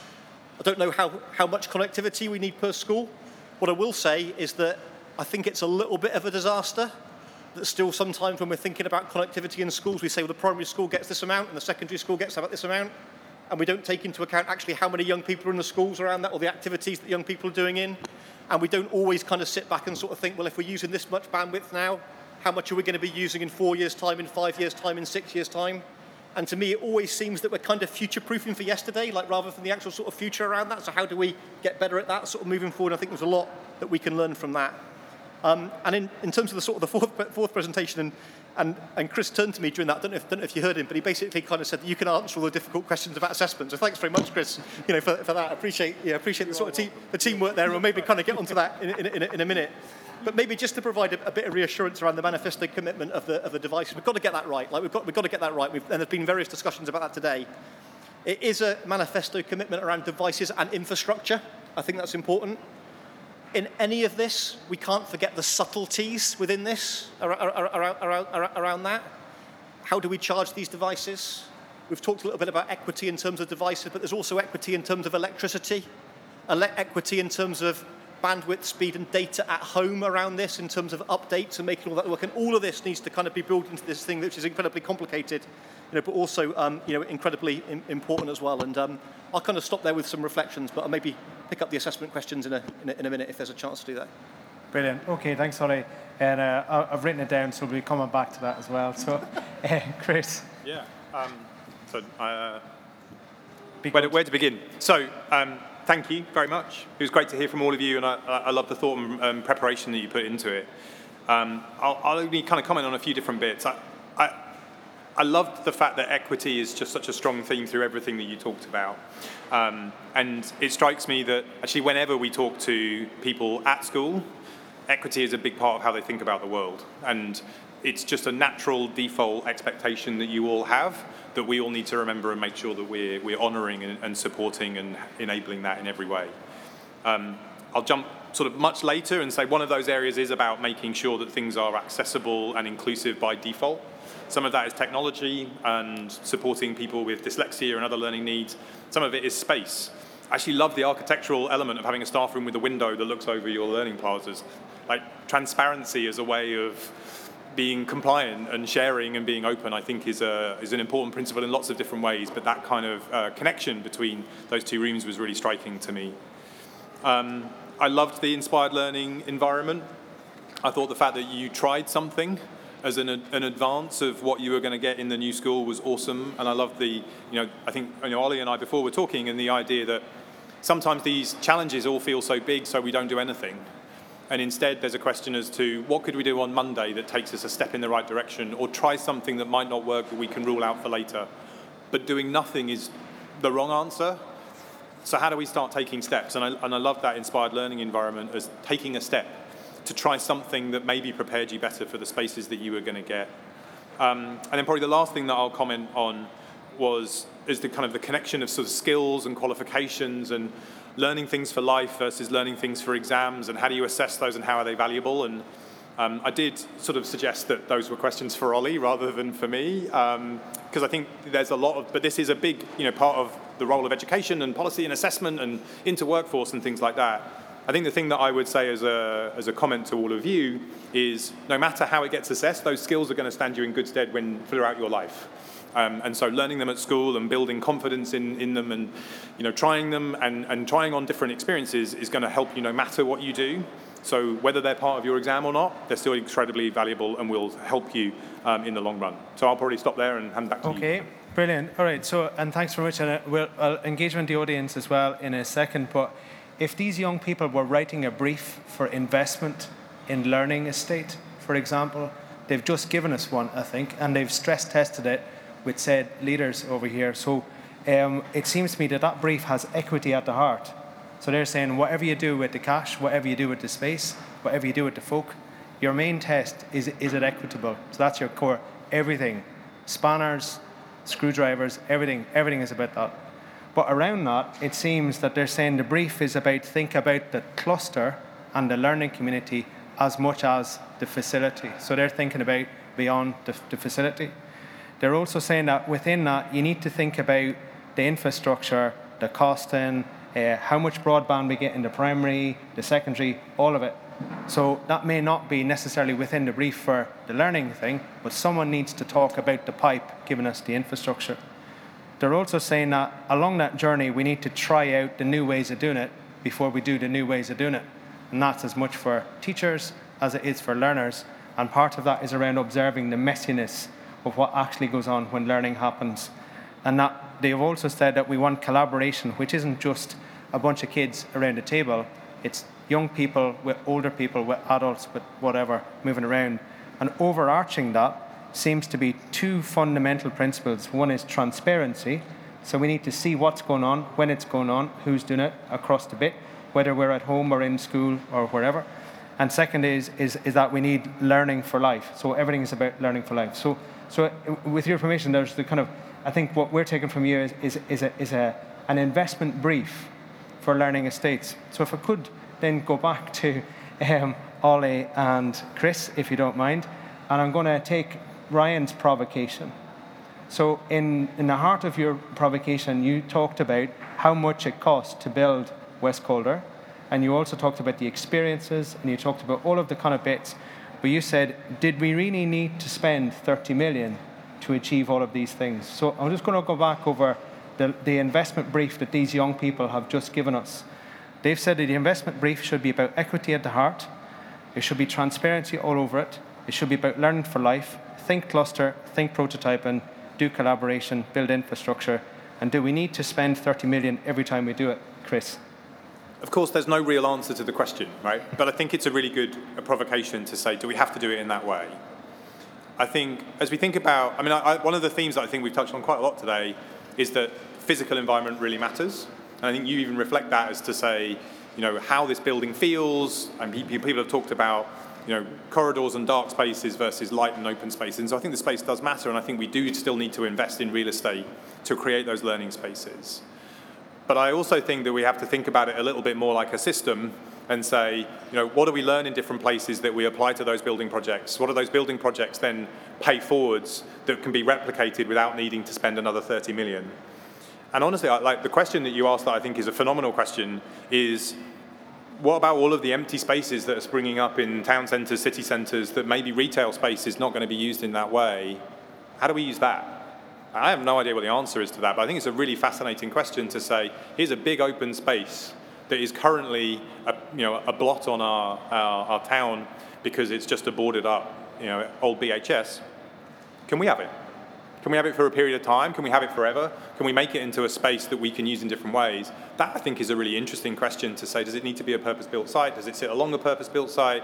I don't know how, how much connectivity we need per school. What I will say is that I think it's a little bit of a disaster that still sometimes when we're thinking about connectivity in schools, we say, well, the primary school gets this amount and the secondary school gets about this amount. And we don't take into account actually how many young people are in the schools around that or the activities that young people are doing in. And we don't always kind of sit back and sort of think, well, if we're using this much bandwidth now, how much are we going to be using in four years' time, in five years' time, in six years' time? And to me, it always seems that we're kind of future proofing for yesterday, like rather than the actual sort of future around that. So, how do we get better at that, sort of moving forward? I think there's a lot that we can learn from that. Um, and in, in terms of the sort of the fourth, fourth presentation, and, and, and Chris turned to me during that, I don't, know if, don't know if you heard him, but he basically kind of said that you can answer all the difficult questions about assessment. So thanks very much, Chris, you know, for, for that. I appreciate, yeah, appreciate the sort of te- the teamwork there, and we'll maybe kind of get onto that in, in, in, a, in a minute. But maybe just to provide a, a, bit of reassurance around the manifesto commitment of the, of the devices, we've got to get that right. Like we've got, we've got to get that right. We've, and there's been various discussions about that today. It is a manifesto commitment around devices and infrastructure. I think that's important. In any of this, we can't forget the subtleties within this around, that. How do we charge these devices? We've talked a little bit about equity in terms of devices, but there's also equity in terms of electricity, equity in terms of bandwidth, speed, and data at home around this, in terms of updates and making all that work. And all of this needs to kind of be built into this thing, which is incredibly complicated, you know, but also um, you know, incredibly in- important as well. And um, I'll kind of stop there with some reflections, but I'll maybe pick up the assessment questions in a, in a, in a minute if there's a chance to do that. Brilliant. Okay, thanks, Ollie. And uh, I- I've written it down, so we'll be coming back to that as well. So, uh, Chris. Yeah. Um, so, uh, where, to, where to begin? So, um, thank you very much. It was great to hear from all of you, and I, I love the thought and um, preparation that you put into it. Um, I'll, I'll, only kind of comment on a few different bits. I, I, I loved the fact that equity is just such a strong theme through everything that you talked about. Um, and it strikes me that actually, whenever we talk to people at school, equity is a big part of how they think about the world. And it's just a natural default expectation that you all have that we all need to remember and make sure that we're, we're honouring and, and, supporting and enabling that in every way. Um, I'll jump sort of much later and say one of those areas is about making sure that things are accessible and inclusive by default. Some of that is technology and supporting people with dyslexia and other learning needs. Some of it is space. I actually love the architectural element of having a staff room with a window that looks over your learning plazas. Like transparency as a way of being compliant and sharing and being open, I think, is, a, is an important principle in lots of different ways. But that kind of uh, connection between those two rooms was really striking to me. Um, I loved the inspired learning environment. I thought the fact that you tried something as an, an advance of what you were going to get in the new school was awesome. And I loved the, you know, I think you know, Ollie and I before were talking, and the idea that sometimes these challenges all feel so big, so we don't do anything. And instead, there's a question as to what could we do on Monday that takes us a step in the right direction, or try something that might not work that we can rule out for later. But doing nothing is the wrong answer. So how do we start taking steps? And I, and I love that inspired learning environment as taking a step to try something that maybe prepared you better for the spaces that you were going to get. Um, and then probably the last thing that I'll comment on was is the kind of the connection of sort of skills and qualifications and learning things for life versus learning things for exams and how do you assess those and how are they valuable and um, I did sort of suggest that those were questions for Ollie rather than for me because um, I think there's a lot of but this is a big you know part of the role of education and policy and assessment and into workforce and things like that I think the thing that I would say as a, as a comment to all of you is no matter how it gets assessed, those skills are going to stand you in good stead when throughout your life. Um, and so learning them at school and building confidence in, in them and you know trying them and, and trying on different experiences is going to help you no matter what you do. So whether they're part of your exam or not, they're still incredibly valuable and will help you um, in the long run. So I'll probably stop there and hand back to okay. you. Okay, brilliant. All right, so and thanks very much. And uh, we'll I'll engage with the audience as well in a second. But if these young people were writing a brief for investment in learning estate, for example, they've just given us one, I think, and they've stress tested it with said leaders over here. So um, it seems to me that that brief has equity at the heart. So they're saying whatever you do with the cash, whatever you do with the space, whatever you do with the folk, your main test is is it equitable? So that's your core. Everything, spanners, screwdrivers, everything, everything is about that. But around that, it seems that they're saying the brief is about think about the cluster and the learning community as much as the facility. So they're thinking about beyond the, the facility. They're also saying that within that, you need to think about the infrastructure, the costing, uh, how much broadband we get in the primary, the secondary, all of it. So that may not be necessarily within the brief for the learning thing, but someone needs to talk about the pipe giving us the infrastructure. They're also saying that along that journey, we need to try out the new ways of doing it before we do the new ways of doing it. And that's as much for teachers as it is for learners. And part of that is around observing the messiness of what actually goes on when learning happens. And that they've also said that we want collaboration, which isn't just a bunch of kids around a table, it's young people with older people, with adults, with whatever, moving around. And overarching that seems to be two fundamental principles. One is transparency, so we need to see what's going on, when it's going on, who's doing it across the bit, whether we're at home or in school or wherever. And second is, is, is that we need learning for life. So everything is about learning for life. So, so with your permission, there's the kind of, I think what we're taking from you is, is, is, a, is a, an investment brief for learning estates. So if I could then go back to um, Ollie and Chris, if you don't mind, and I'm going to take Ryan's provocation. So, in, in the heart of your provocation, you talked about how much it costs to build West Calder, and you also talked about the experiences, and you talked about all of the kind of bits. But you said, did we really need to spend 30 million to achieve all of these things? So, I'm just going to go back over the, the investment brief that these young people have just given us. They've said that the investment brief should be about equity at the heart, it should be transparency all over it, it should be about learning for life, think cluster, think prototyping, do collaboration, build infrastructure, and do we need to spend 30 million every time we do it, Chris? Of course, there's no real answer to the question, right? But I think it's a really good a provocation to say, do we have to do it in that way? I think as we think about, I mean, I, I, one of the themes that I think we've touched on quite a lot today is that physical environment really matters. And I think you even reflect that as to say, you know, how this building feels, and people have talked about you know, corridors and dark spaces versus light and open spaces. And so I think the space does matter, and I think we do still need to invest in real estate to create those learning spaces. But I also think that we have to think about it a little bit more like a system and say, you know, what do we learn in different places that we apply to those building projects? What do those building projects then pay forwards that can be replicated without needing to spend another 30 million? And honestly, like the question that you asked that I think is a phenomenal question is what about all of the empty spaces that are springing up in town centres, city centres, that maybe retail space is not going to be used in that way? How do we use that? I have no idea what the answer is to that, but I think it's a really fascinating question to say here's a big open space that is currently a, you know, a blot on our, our, our town because it's just a boarded up you know, old BHS. Can we have it? Can we have it for a period of time? Can we have it forever? Can we make it into a space that we can use in different ways? That I think is a really interesting question to say. Does it need to be a purpose-built site? Does it sit along a purpose-built site?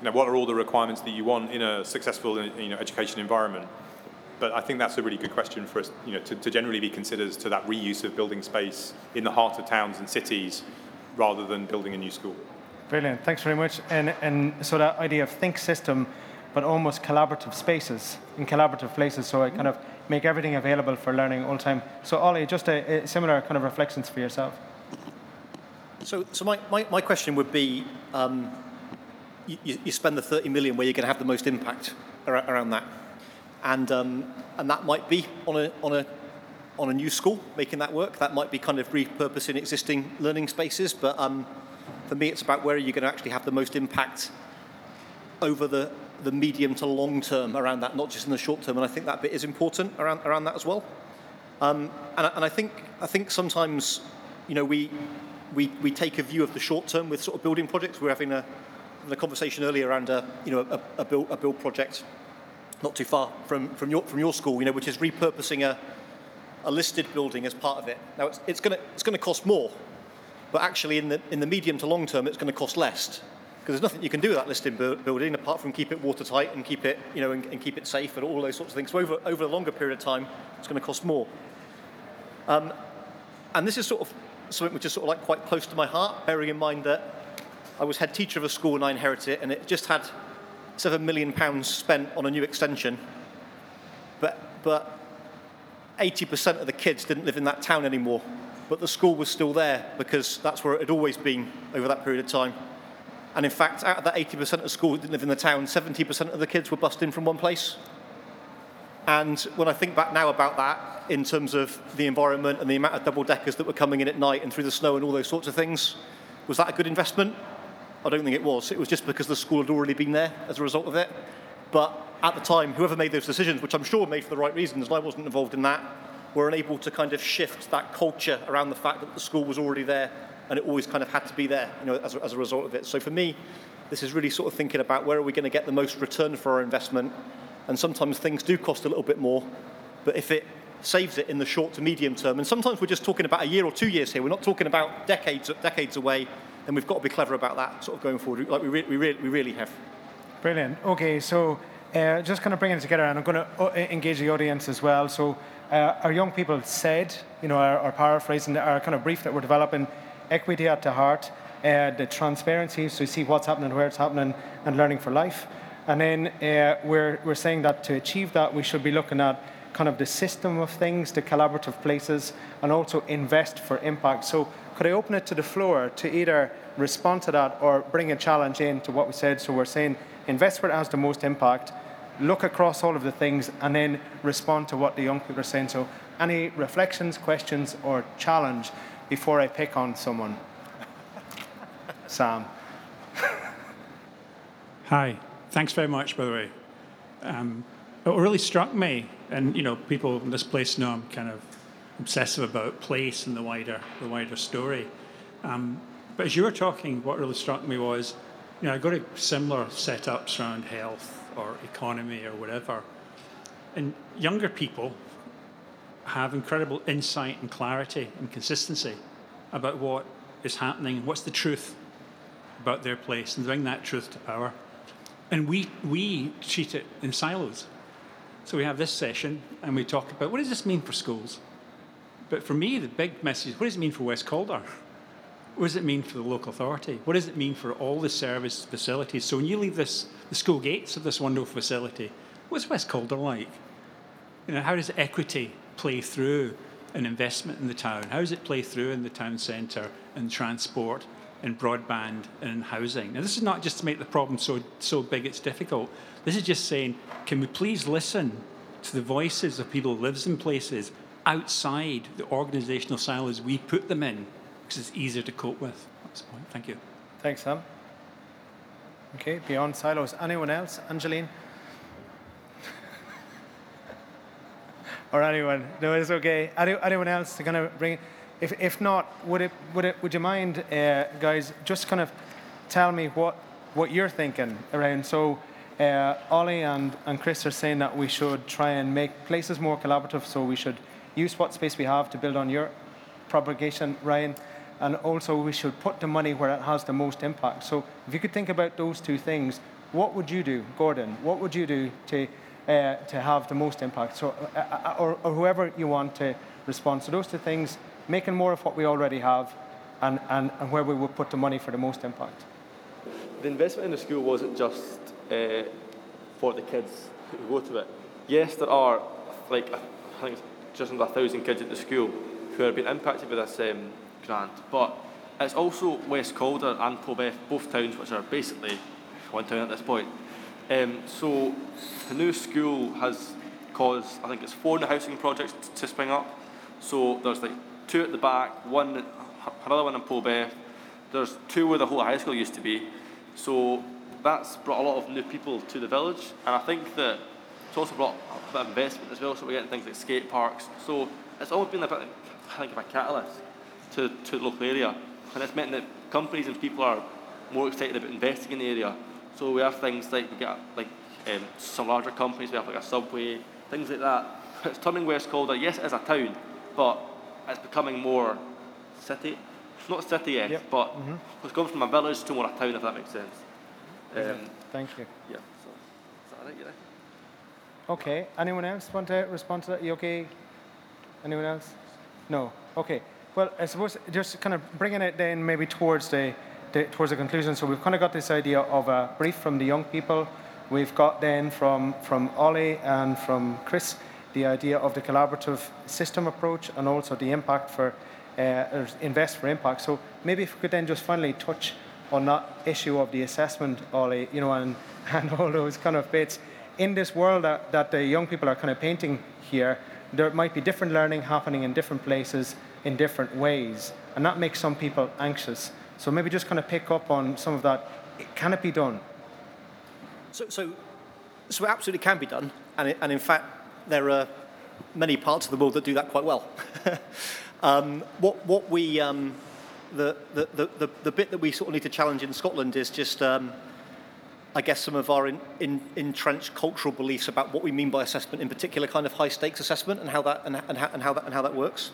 You know, what are all the requirements that you want in a successful you know, education environment? But I think that's a really good question for us, you know, to, to generally be considered to that reuse of building space in the heart of towns and cities, rather than building a new school. Brilliant. Thanks very much. And and so that idea of think system but almost collaborative spaces in collaborative places. So I kind of make everything available for learning all the time. So Ollie, just a, a similar kind of reflections for yourself. So, so my, my, my question would be, um, you, you spend the 30 million where you're going to have the most impact around, around that. And, um, and that might be on a, on, a, on a new school, making that work. That might be kind of repurposing existing learning spaces. But um, for me, it's about where are you going to actually have the most impact over the the medium to long term around that, not just in the short term. And I think that bit is important around, around that as well. Um, and, and I think I think sometimes, you know, we, we we take a view of the short term with sort of building projects. We're having a, a conversation earlier around a you know a, a build a build project, not too far from from your from your school, you know, which is repurposing a a listed building as part of it. Now it's, it's going to it's to cost more, but actually in the in the medium to long term, it's going to cost less because there's nothing you can do with that listed building apart from keep it watertight and keep it, you know, and, and, keep it safe and all those sorts of things. So over, over a longer period of time, it's going to cost more. Um, and this is sort of something which is sort of like quite close to my heart, bearing in mind that I was head teacher of a school and I inherited it, and it just had seven million pounds spent on a new extension. But but 80% of the kids didn't live in that town anymore, but the school was still there because that's where it had always been over that period of time. And in fact, out of that 80% of schools that didn't live in the town, 70% of the kids were bussed in from one place. And when I think back now about that, in terms of the environment and the amount of double deckers that were coming in at night and through the snow and all those sorts of things, was that a good investment? I don't think it was. It was just because the school had already been there as a result of it. But at the time, whoever made those decisions, which I'm sure made for the right reasons, and I wasn't involved in that, were unable to kind of shift that culture around the fact that the school was already there and it always kind of had to be there, you know, as a, as a result of it. So for me, this is really sort of thinking about where are we going to get the most return for our investment, and sometimes things do cost a little bit more, but if it saves it in the short to medium term, and sometimes we're just talking about a year or two years here, we're not talking about decades decades away, then we've got to be clever about that sort of going forward, like we, re- we, re- we really have. Brilliant. Okay, so uh, just kind of bringing it together, and I'm going to uh, engage the audience as well. So, uh, our young people said, you know, our, paraphrasing, our kind of brief that we're developing equity at the heart, uh, the transparency, so you see what's happening, where it's happening, and learning for life. And then uh, we're, we're saying that to achieve that, we should be looking at kind of the system of things, the collaborative places, and also invest for impact. So could I open it to the floor to either respond to that or bring a challenge in to what we said? So we're saying invest where it has the most impact, look across all of the things, and then respond to what the young people are saying. So any reflections, questions, or challenge before I pick on someone? Sam. Hi. Thanks very much, by the way. Um, what really struck me, and you know, people in this place know I'm kind of obsessive about place and the wider, the wider story. Um, but as you were talking, what really struck me was, you know, I go to similar setups around health or economy or whatever, and younger people have incredible insight and clarity and consistency about what is happening, what's the truth about their place, and bring that truth to power. And we, we treat it in silos. So we have this session and we talk about what does this mean for schools? But for me, the big message what does it mean for West Calder? What does it mean for the local authority? What does it mean for all the service facilities? So when you leave this, the school gates of this wonderful facility, what's West Calder like? You know, how does equity play through an investment in the town? How does it play through in the town centre and transport and broadband and housing. Now, this is not just to make the problem so, so big it's difficult. This is just saying, can we please listen to the voices of people who live in places outside the organisational silos we put them in, because it's easier to cope with. That's the point. Thank you. Thanks, Sam. Okay, beyond silos. Anyone else? Angeline? or anyone? No, it's okay. Any, anyone else to kind of bring if, if not, would, it, would, it, would you mind, uh, guys, just kind of tell me what, what you're thinking around? So, uh, Ollie and, and Chris are saying that we should try and make places more collaborative, so we should use what space we have to build on your propagation, Ryan, and also we should put the money where it has the most impact. So, if you could think about those two things, what would you do, Gordon? What would you do to, uh, to have the most impact? So, uh, uh, or, or whoever you want to respond. So, those two things making more of what we already have and, and, and where we would put the money for the most impact. The investment in the school wasn't just uh, for the kids who go to it. Yes, there are like I think just under a thousand kids at the school who are being impacted by this um, grant, but it's also West Calder and Polbeth, both towns which are basically one town at this point. Um, so the new school has caused, I think it's four new housing projects to spring up. So there's like two at the back, one, another one in Polbeth. There's two where the whole high school used to be. So that's brought a lot of new people to the village, and I think that it's also brought bit of investment as well. So we're getting things like skate parks. So it's always been a bit, I think, of a catalyst to, to the local area, and it's meant that companies and people are more excited about investing in the area. So we have things like we get like um, some larger companies. We have like a subway, things like that. It's turning West Calder. Yes, it is a town, but it's becoming more city. Not city yet, yep. but mm-hmm. it's gone from a village to more a town, if that makes sense. Um, Thank you. Yeah. So, is that right, yeah? Okay. Anyone else want to respond to that? You okay? Anyone else? No. Okay. Well, I suppose just kind of bringing it then maybe towards the, the towards the conclusion. So we've kind of got this idea of a brief from the young people. We've got then from from Ollie and from Chris the idea of the collaborative system approach and also the impact for uh, invest for impact. So maybe if we could then just finally touch on that issue of the assessment, Ollie, you know, and, and all those kind of bits. In this world that, that the young people are kind of painting here, there might be different learning happening in different places in different ways, and that makes some people anxious. So maybe just kind of pick up on some of that. Can it be done? So, so, so it absolutely can be done, and, it, and in fact, there are many parts of the world that do that quite well. um, what, what we, um, the, the, the, the, bit that we sort of need to challenge in Scotland is just, um, I guess, some of our in, in, entrenched cultural beliefs about what we mean by assessment, in particular, kind of high stakes assessment, and how that and, and, how, and how that and how that works.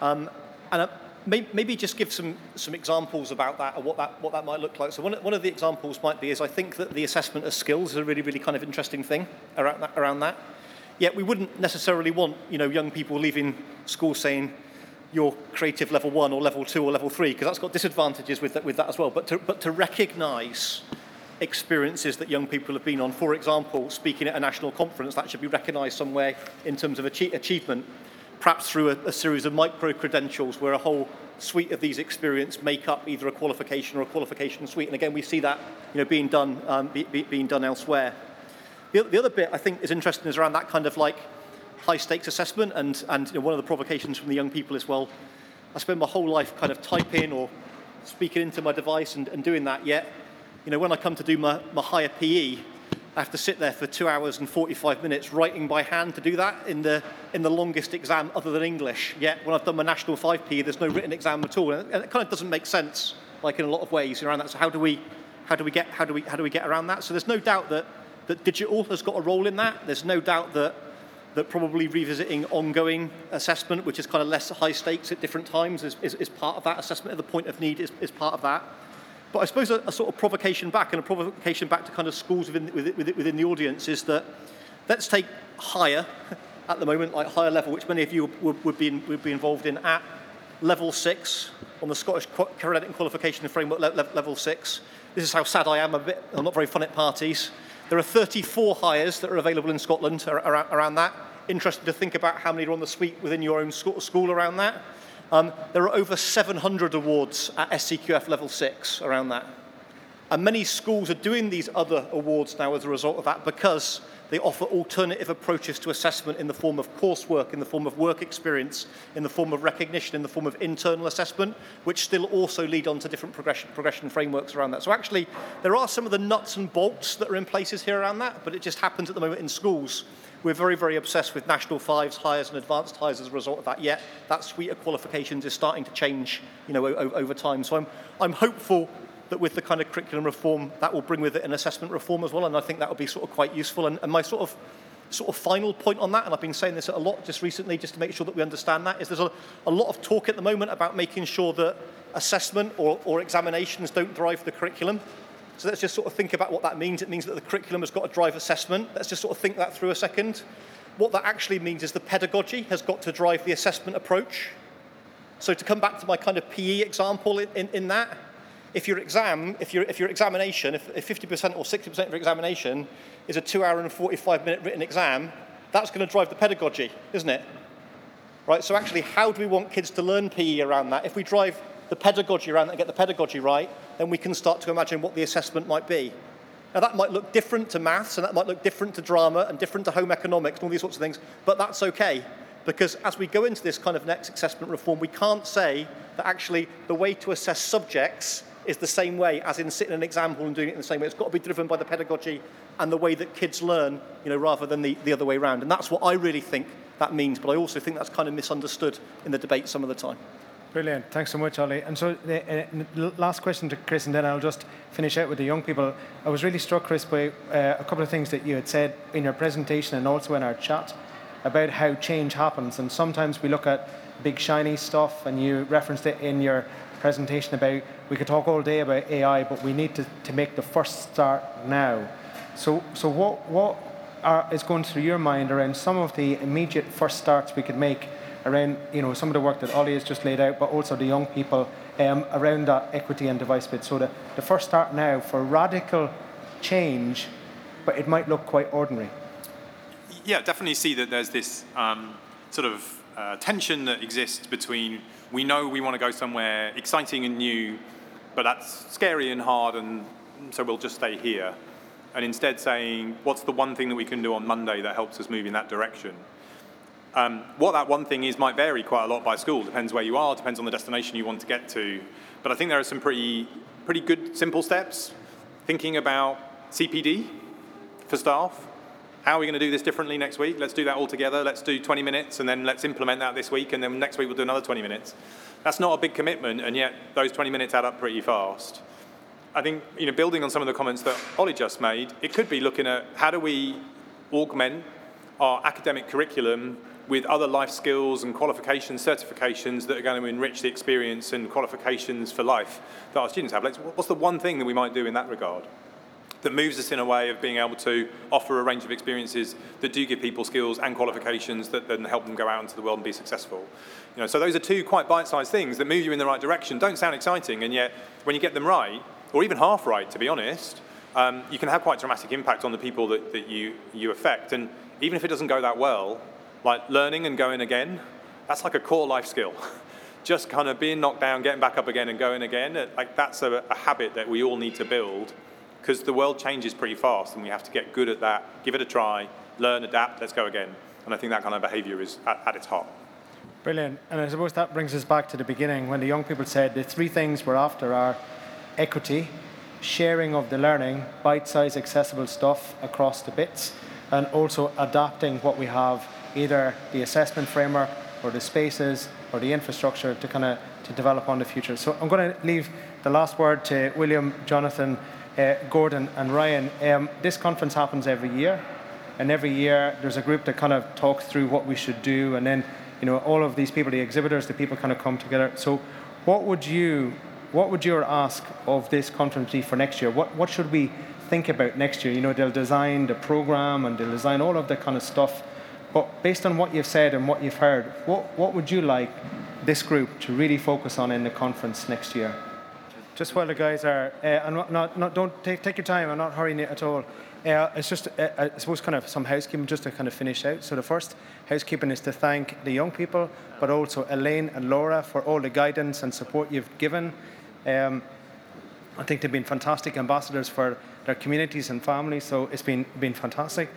Um, and uh, may, maybe just give some some examples about that or what that what that might look like. So one one of the examples might be is I think that the assessment of skills is a really really kind of interesting thing around that around that. Yet we wouldn't necessarily want you know, young people leaving school saying, you're creative level one or level two or level three, because that's got disadvantages with that, with that as well. But to, but to recognise experiences that young people have been on. For example, speaking at a national conference, that should be recognised somewhere in terms of achie- achievement, perhaps through a, a series of micro credentials where a whole suite of these experiences make up either a qualification or a qualification suite. And again, we see that you know, being, done, um, be, be, being done elsewhere. The, the other bit I think is interesting is around that kind of like high stakes assessment. And, and you know, one of the provocations from the young people is, well, I spend my whole life kind of typing or speaking into my device and, and doing that, yet, you know, when I come to do my, my higher PE, I have to sit there for two hours and 45 minutes writing by hand to do that in the, in the longest exam other than English. Yet when I've done my National 5P, there's no written exam at all. And it kind of doesn't make sense, like in a lot of ways around that. So how do we, how do we, get, how do we, how do we get around that? So there's no doubt that, that digital has got a role in that. There's no doubt that, that probably revisiting ongoing assessment, which is kind of less high stakes at different times, is, is, is part of that. Assessment at the point of need is, is part of that. But I suppose a, a, sort of provocation back and a provocation back to kind of schools within, within, within the audience is that let's take higher at the moment, like higher level, which many of you would, would, be, in, would be involved in at level six on the Scottish Credit and Qualification Framework le level six. This is how sad I am. A bit, I'm not very fun at parties. There are 34 Highers that are available in Scotland around, around that. Interested to think about how many are on the suite within your own school around that. Um, there are over 700 awards at SCQF level 6 around that. And many schools are doing these other awards now as a result of that because they offer alternative approaches to assessment in the form of coursework, in the form of work experience, in the form of recognition, in the form of internal assessment, which still also lead on to different progression, progression frameworks around that. So actually, there are some of the nuts and bolts that are in places here around that, but it just happens at the moment in schools we're very, very obsessed with national fives, Highers, and advanced Highers as a result of that. Yet that suite of qualifications is starting to change, you know, over time. So I'm, I'm hopeful that with the kind of curriculum reform, that will bring with it an assessment reform as well, and I think that will be sort of quite useful. And, and my sort of sort of final point on that, and I've been saying this a lot just recently, just to make sure that we understand that, is there's a, a lot of talk at the moment about making sure that assessment or, or examinations don't drive the curriculum. So let's just sort of think about what that means. It means that the curriculum has got to drive assessment. Let's just sort of think that through a second. What that actually means is the pedagogy has got to drive the assessment approach. So to come back to my kind of PE example in, in, in that, if your exam, if your, if your examination, if, if 50% or 60% of your examination is a two hour and 45 minute written exam, that's going to drive the pedagogy, isn't it? Right, so actually, how do we want kids to learn PE around that? If we drive the pedagogy around that and get the pedagogy right, then we can start to imagine what the assessment might be. Now, that might look different to maths, and that might look different to drama, and different to home economics, and all these sorts of things, but that's okay. Because as we go into this kind of next assessment reform, we can't say that actually the way to assess subjects is the same way as in sitting an exam hall and doing it in the same way. It's got to be driven by the pedagogy and the way that kids learn, you know, rather than the, the other way around. And that's what I really think that means, but I also think that's kind of misunderstood in the debate some of the time. Brilliant. Thanks so much, Ollie. And so the uh, last question to Chris, and then I'll just finish out with the young people. I was really struck, Chris, by uh, a couple of things that you had said in your presentation and also in our chat about how change happens. And sometimes we look at big shiny stuff, and you referenced it in your presentation about we could talk all day about AI, but we need to, to make the first start now. So, so what, what are, is going through your mind around some of the immediate first starts we could make around you know some of the work that Ollie has just laid out, but also the young people um, around that equity and device bit. So the, the first start now for radical change, but it might look quite ordinary. Yeah, definitely see that there's this um, sort of uh, tension that exists between we know we want to go somewhere exciting and new, but that's scary and hard, and so we'll just stay here. And instead saying, what's the one thing that we can do on Monday that helps us move in that direction? Um, what that one thing is might vary quite a lot by school. Depends where you are, depends on the destination you want to get to. But I think there are some pretty, pretty good simple steps. Thinking about CPD for staff. How are we going to do this differently next week? Let's do that all together. Let's do 20 minutes and then let's implement that this week and then next week we'll do another 20 minutes. That's not a big commitment and yet those 20 minutes add up pretty fast. I think, you know, building on some of the comments that Ollie just made, it could be looking at how do we augment our academic curriculum with other life skills and qualifications, certifications that are going to enrich the experience and qualifications for life that our students have. what's the one thing that we might do in that regard? That moves us in a way of being able to offer a range of experiences that do give people skills and qualifications that then help them go out into the world and be successful. You know, so those are two quite bite-sized things that move you in the right direction. Don't sound exciting, and yet when you get them right, or even half right, to be honest, um, you can have quite dramatic impact on the people that, that you, you affect. And even if it doesn't go that well, like learning and going again, that's like a core life skill. Just kind of being knocked down, getting back up again and going again, like that's a, a habit that we all need to build because the world changes pretty fast and we have to get good at that, give it a try, learn, adapt, let's go again. And I think that kind of behavior is at, at its heart. Brilliant. And I suppose that brings us back to the beginning when the young people said the three things we're after are equity, sharing of the learning, bite sized accessible stuff across the bits, and also adapting what we have, either the assessment framework or the spaces or the infrastructure to kind of to develop on the future. So I'm going to leave the last word to William, Jonathan, uh, Gordon, and Ryan. Um, this conference happens every year, and every year there's a group that kind of talks through what we should do, and then you know all of these people, the exhibitors, the people kind of come together. So, what would you, what would your ask of this conference be for next year? What what should we think about next year? You know, they'll design the program and they'll design all of the kind of stuff. But based on what you've said and what you've heard, what what would you like this group to really focus on in the conference next year? Just while the guys are, uh, and not, not, don't take, take your time, I'm not hurrying it at all. Uh, it's just, uh, I suppose, kind of some housekeeping just to kind of finish out. So the first housekeeping is to thank the young people, but also Elaine and Laura for all the guidance and support you've given. Um, I think they've been fantastic ambassadors for their communities and families, so it's been, been fantastic.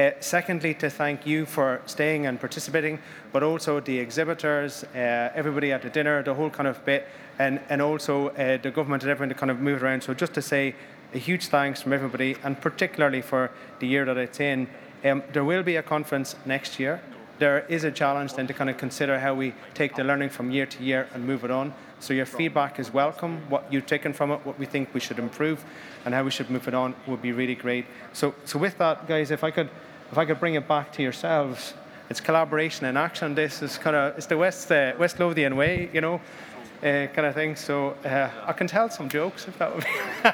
Uh, secondly, to thank you for staying and participating, but also the exhibitors, uh, everybody at the dinner, the whole kind of bit, and, and also uh, the government and everyone to kind of move around. So just to say a huge thanks from everybody, and particularly for the year that it's in. Um, there will be a conference next year. There is a challenge then to kind of consider how we take the learning from year to year and move it on. So your feedback is welcome. What you've taken from it, what we think we should improve, and how we should move it on would be really great. So, so with that, guys, if I could if I could bring it back to yourselves, it's collaboration and action. This is kind of it's the West uh, West Lothian way, you know, uh, kind of thing. So uh, I can tell some jokes if that would be.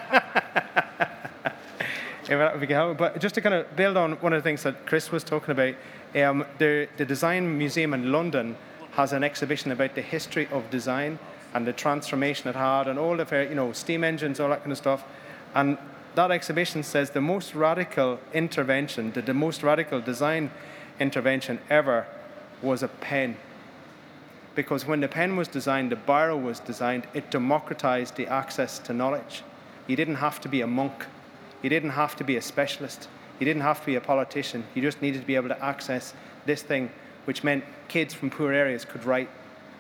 if that would be helpful. But just to kind of build on one of the things that Chris was talking about, um, the the Design Museum in London has an exhibition about the history of design and the transformation it had, and all of you know steam engines, all that kind of stuff, and that exhibition says the most radical intervention, the, the most radical design intervention ever was a pen. Because when the pen was designed, the biro was designed, it democratized the access to knowledge. You didn't have to be a monk. You didn't have to be a specialist. You didn't have to be a politician. You just needed to be able to access this thing, which meant kids from poor areas could write,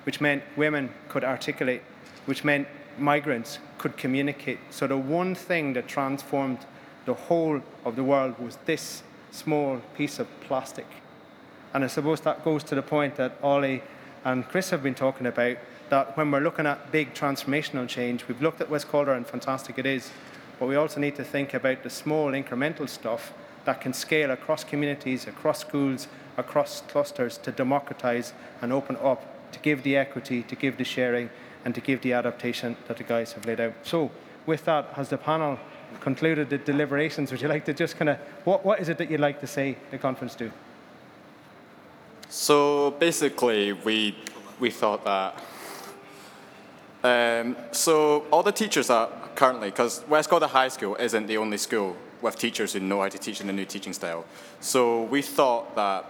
which meant women could articulate, which meant migrants could communicate. So the one thing that transformed the whole of the world was this small piece of plastic. And I suppose that goes to the point that Ollie and Chris have been talking about that when we're looking at big transformational change, we've looked at West Calder and fantastic it is, but we also need to think about the small incremental stuff that can scale across communities, across schools, across clusters to democratize and open up, to give the equity, to give the sharing, and to give the adaptation that the guys have laid out. So, with that, has the panel concluded the deliberations? Would you like to just kind of, what, what is it that you'd like to say the conference do? So basically, we, we thought that. Um, so all the teachers are currently, because West Calder High School isn't the only school with teachers who know how to teach in the new teaching style. So we thought that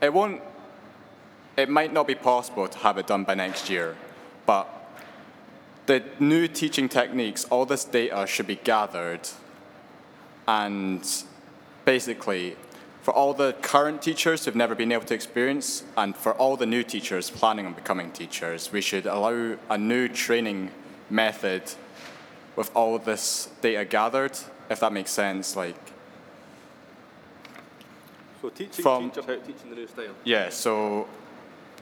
it won't, it might not be possible to have it done by next year, but the new teaching techniques, all this data should be gathered and basically for all the current teachers who've never been able to experience and for all the new teachers planning on becoming teachers, we should allow a new training method with all this data gathered, if that makes sense. Like so teaching from, teachers how to teach in the new style. Yeah, so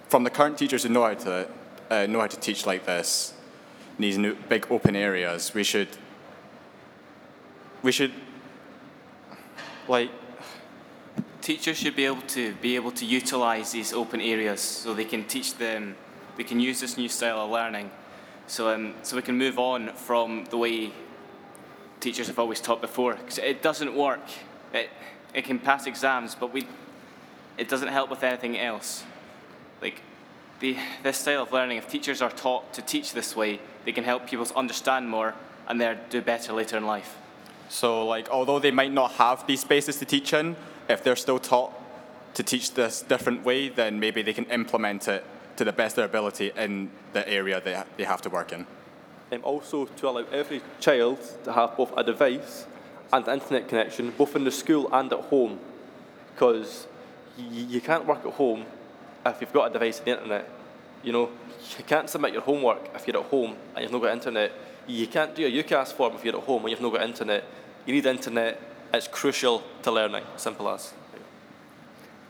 from the current teachers who know how to uh, know how to teach like this, these new big open areas, we should we should like teachers should be able to be able to utilize these open areas so they can teach them they can use this new style of learning. So um, so we can move on from the way teachers have always taught before. Because it doesn't work. It, it can pass exams but we it doesn't help with anything else. Like the, this style of learning if teachers are taught to teach this way they can help pupils understand more and they do better later in life. So, like, although they might not have these spaces to teach in, if they're still taught to teach this different way, then maybe they can implement it to the best of their ability in the area they, they have to work in. And also to allow every child to have both a device and internet connection, both in the school and at home, because you can't work at home if you've got a device and the internet. You know, you can't submit your homework if you're at home and you've not got internet. You can't do a UCAS form if you're at home and you've not got internet. You need internet. It's crucial to learning. Simple as.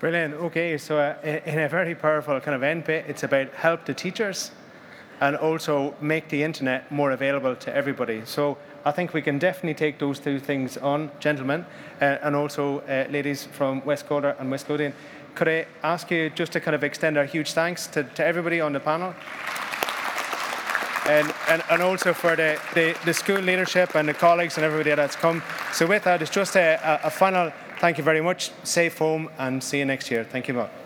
Brilliant. Okay, so uh, in a very powerful kind of end bit, it's about help the teachers and also make the internet more available to everybody. So I think we can definitely take those two things on, gentlemen, uh, and also uh, ladies from West Calder and West Lothian. Could I ask you just to kind of extend our huge thanks to, to everybody on the panel? And, and, and also for the, the, the school leadership and the colleagues and everybody that's come. So with that, it's just a, a, final thank you very much. Safe home and see you next year. Thank you, Mark.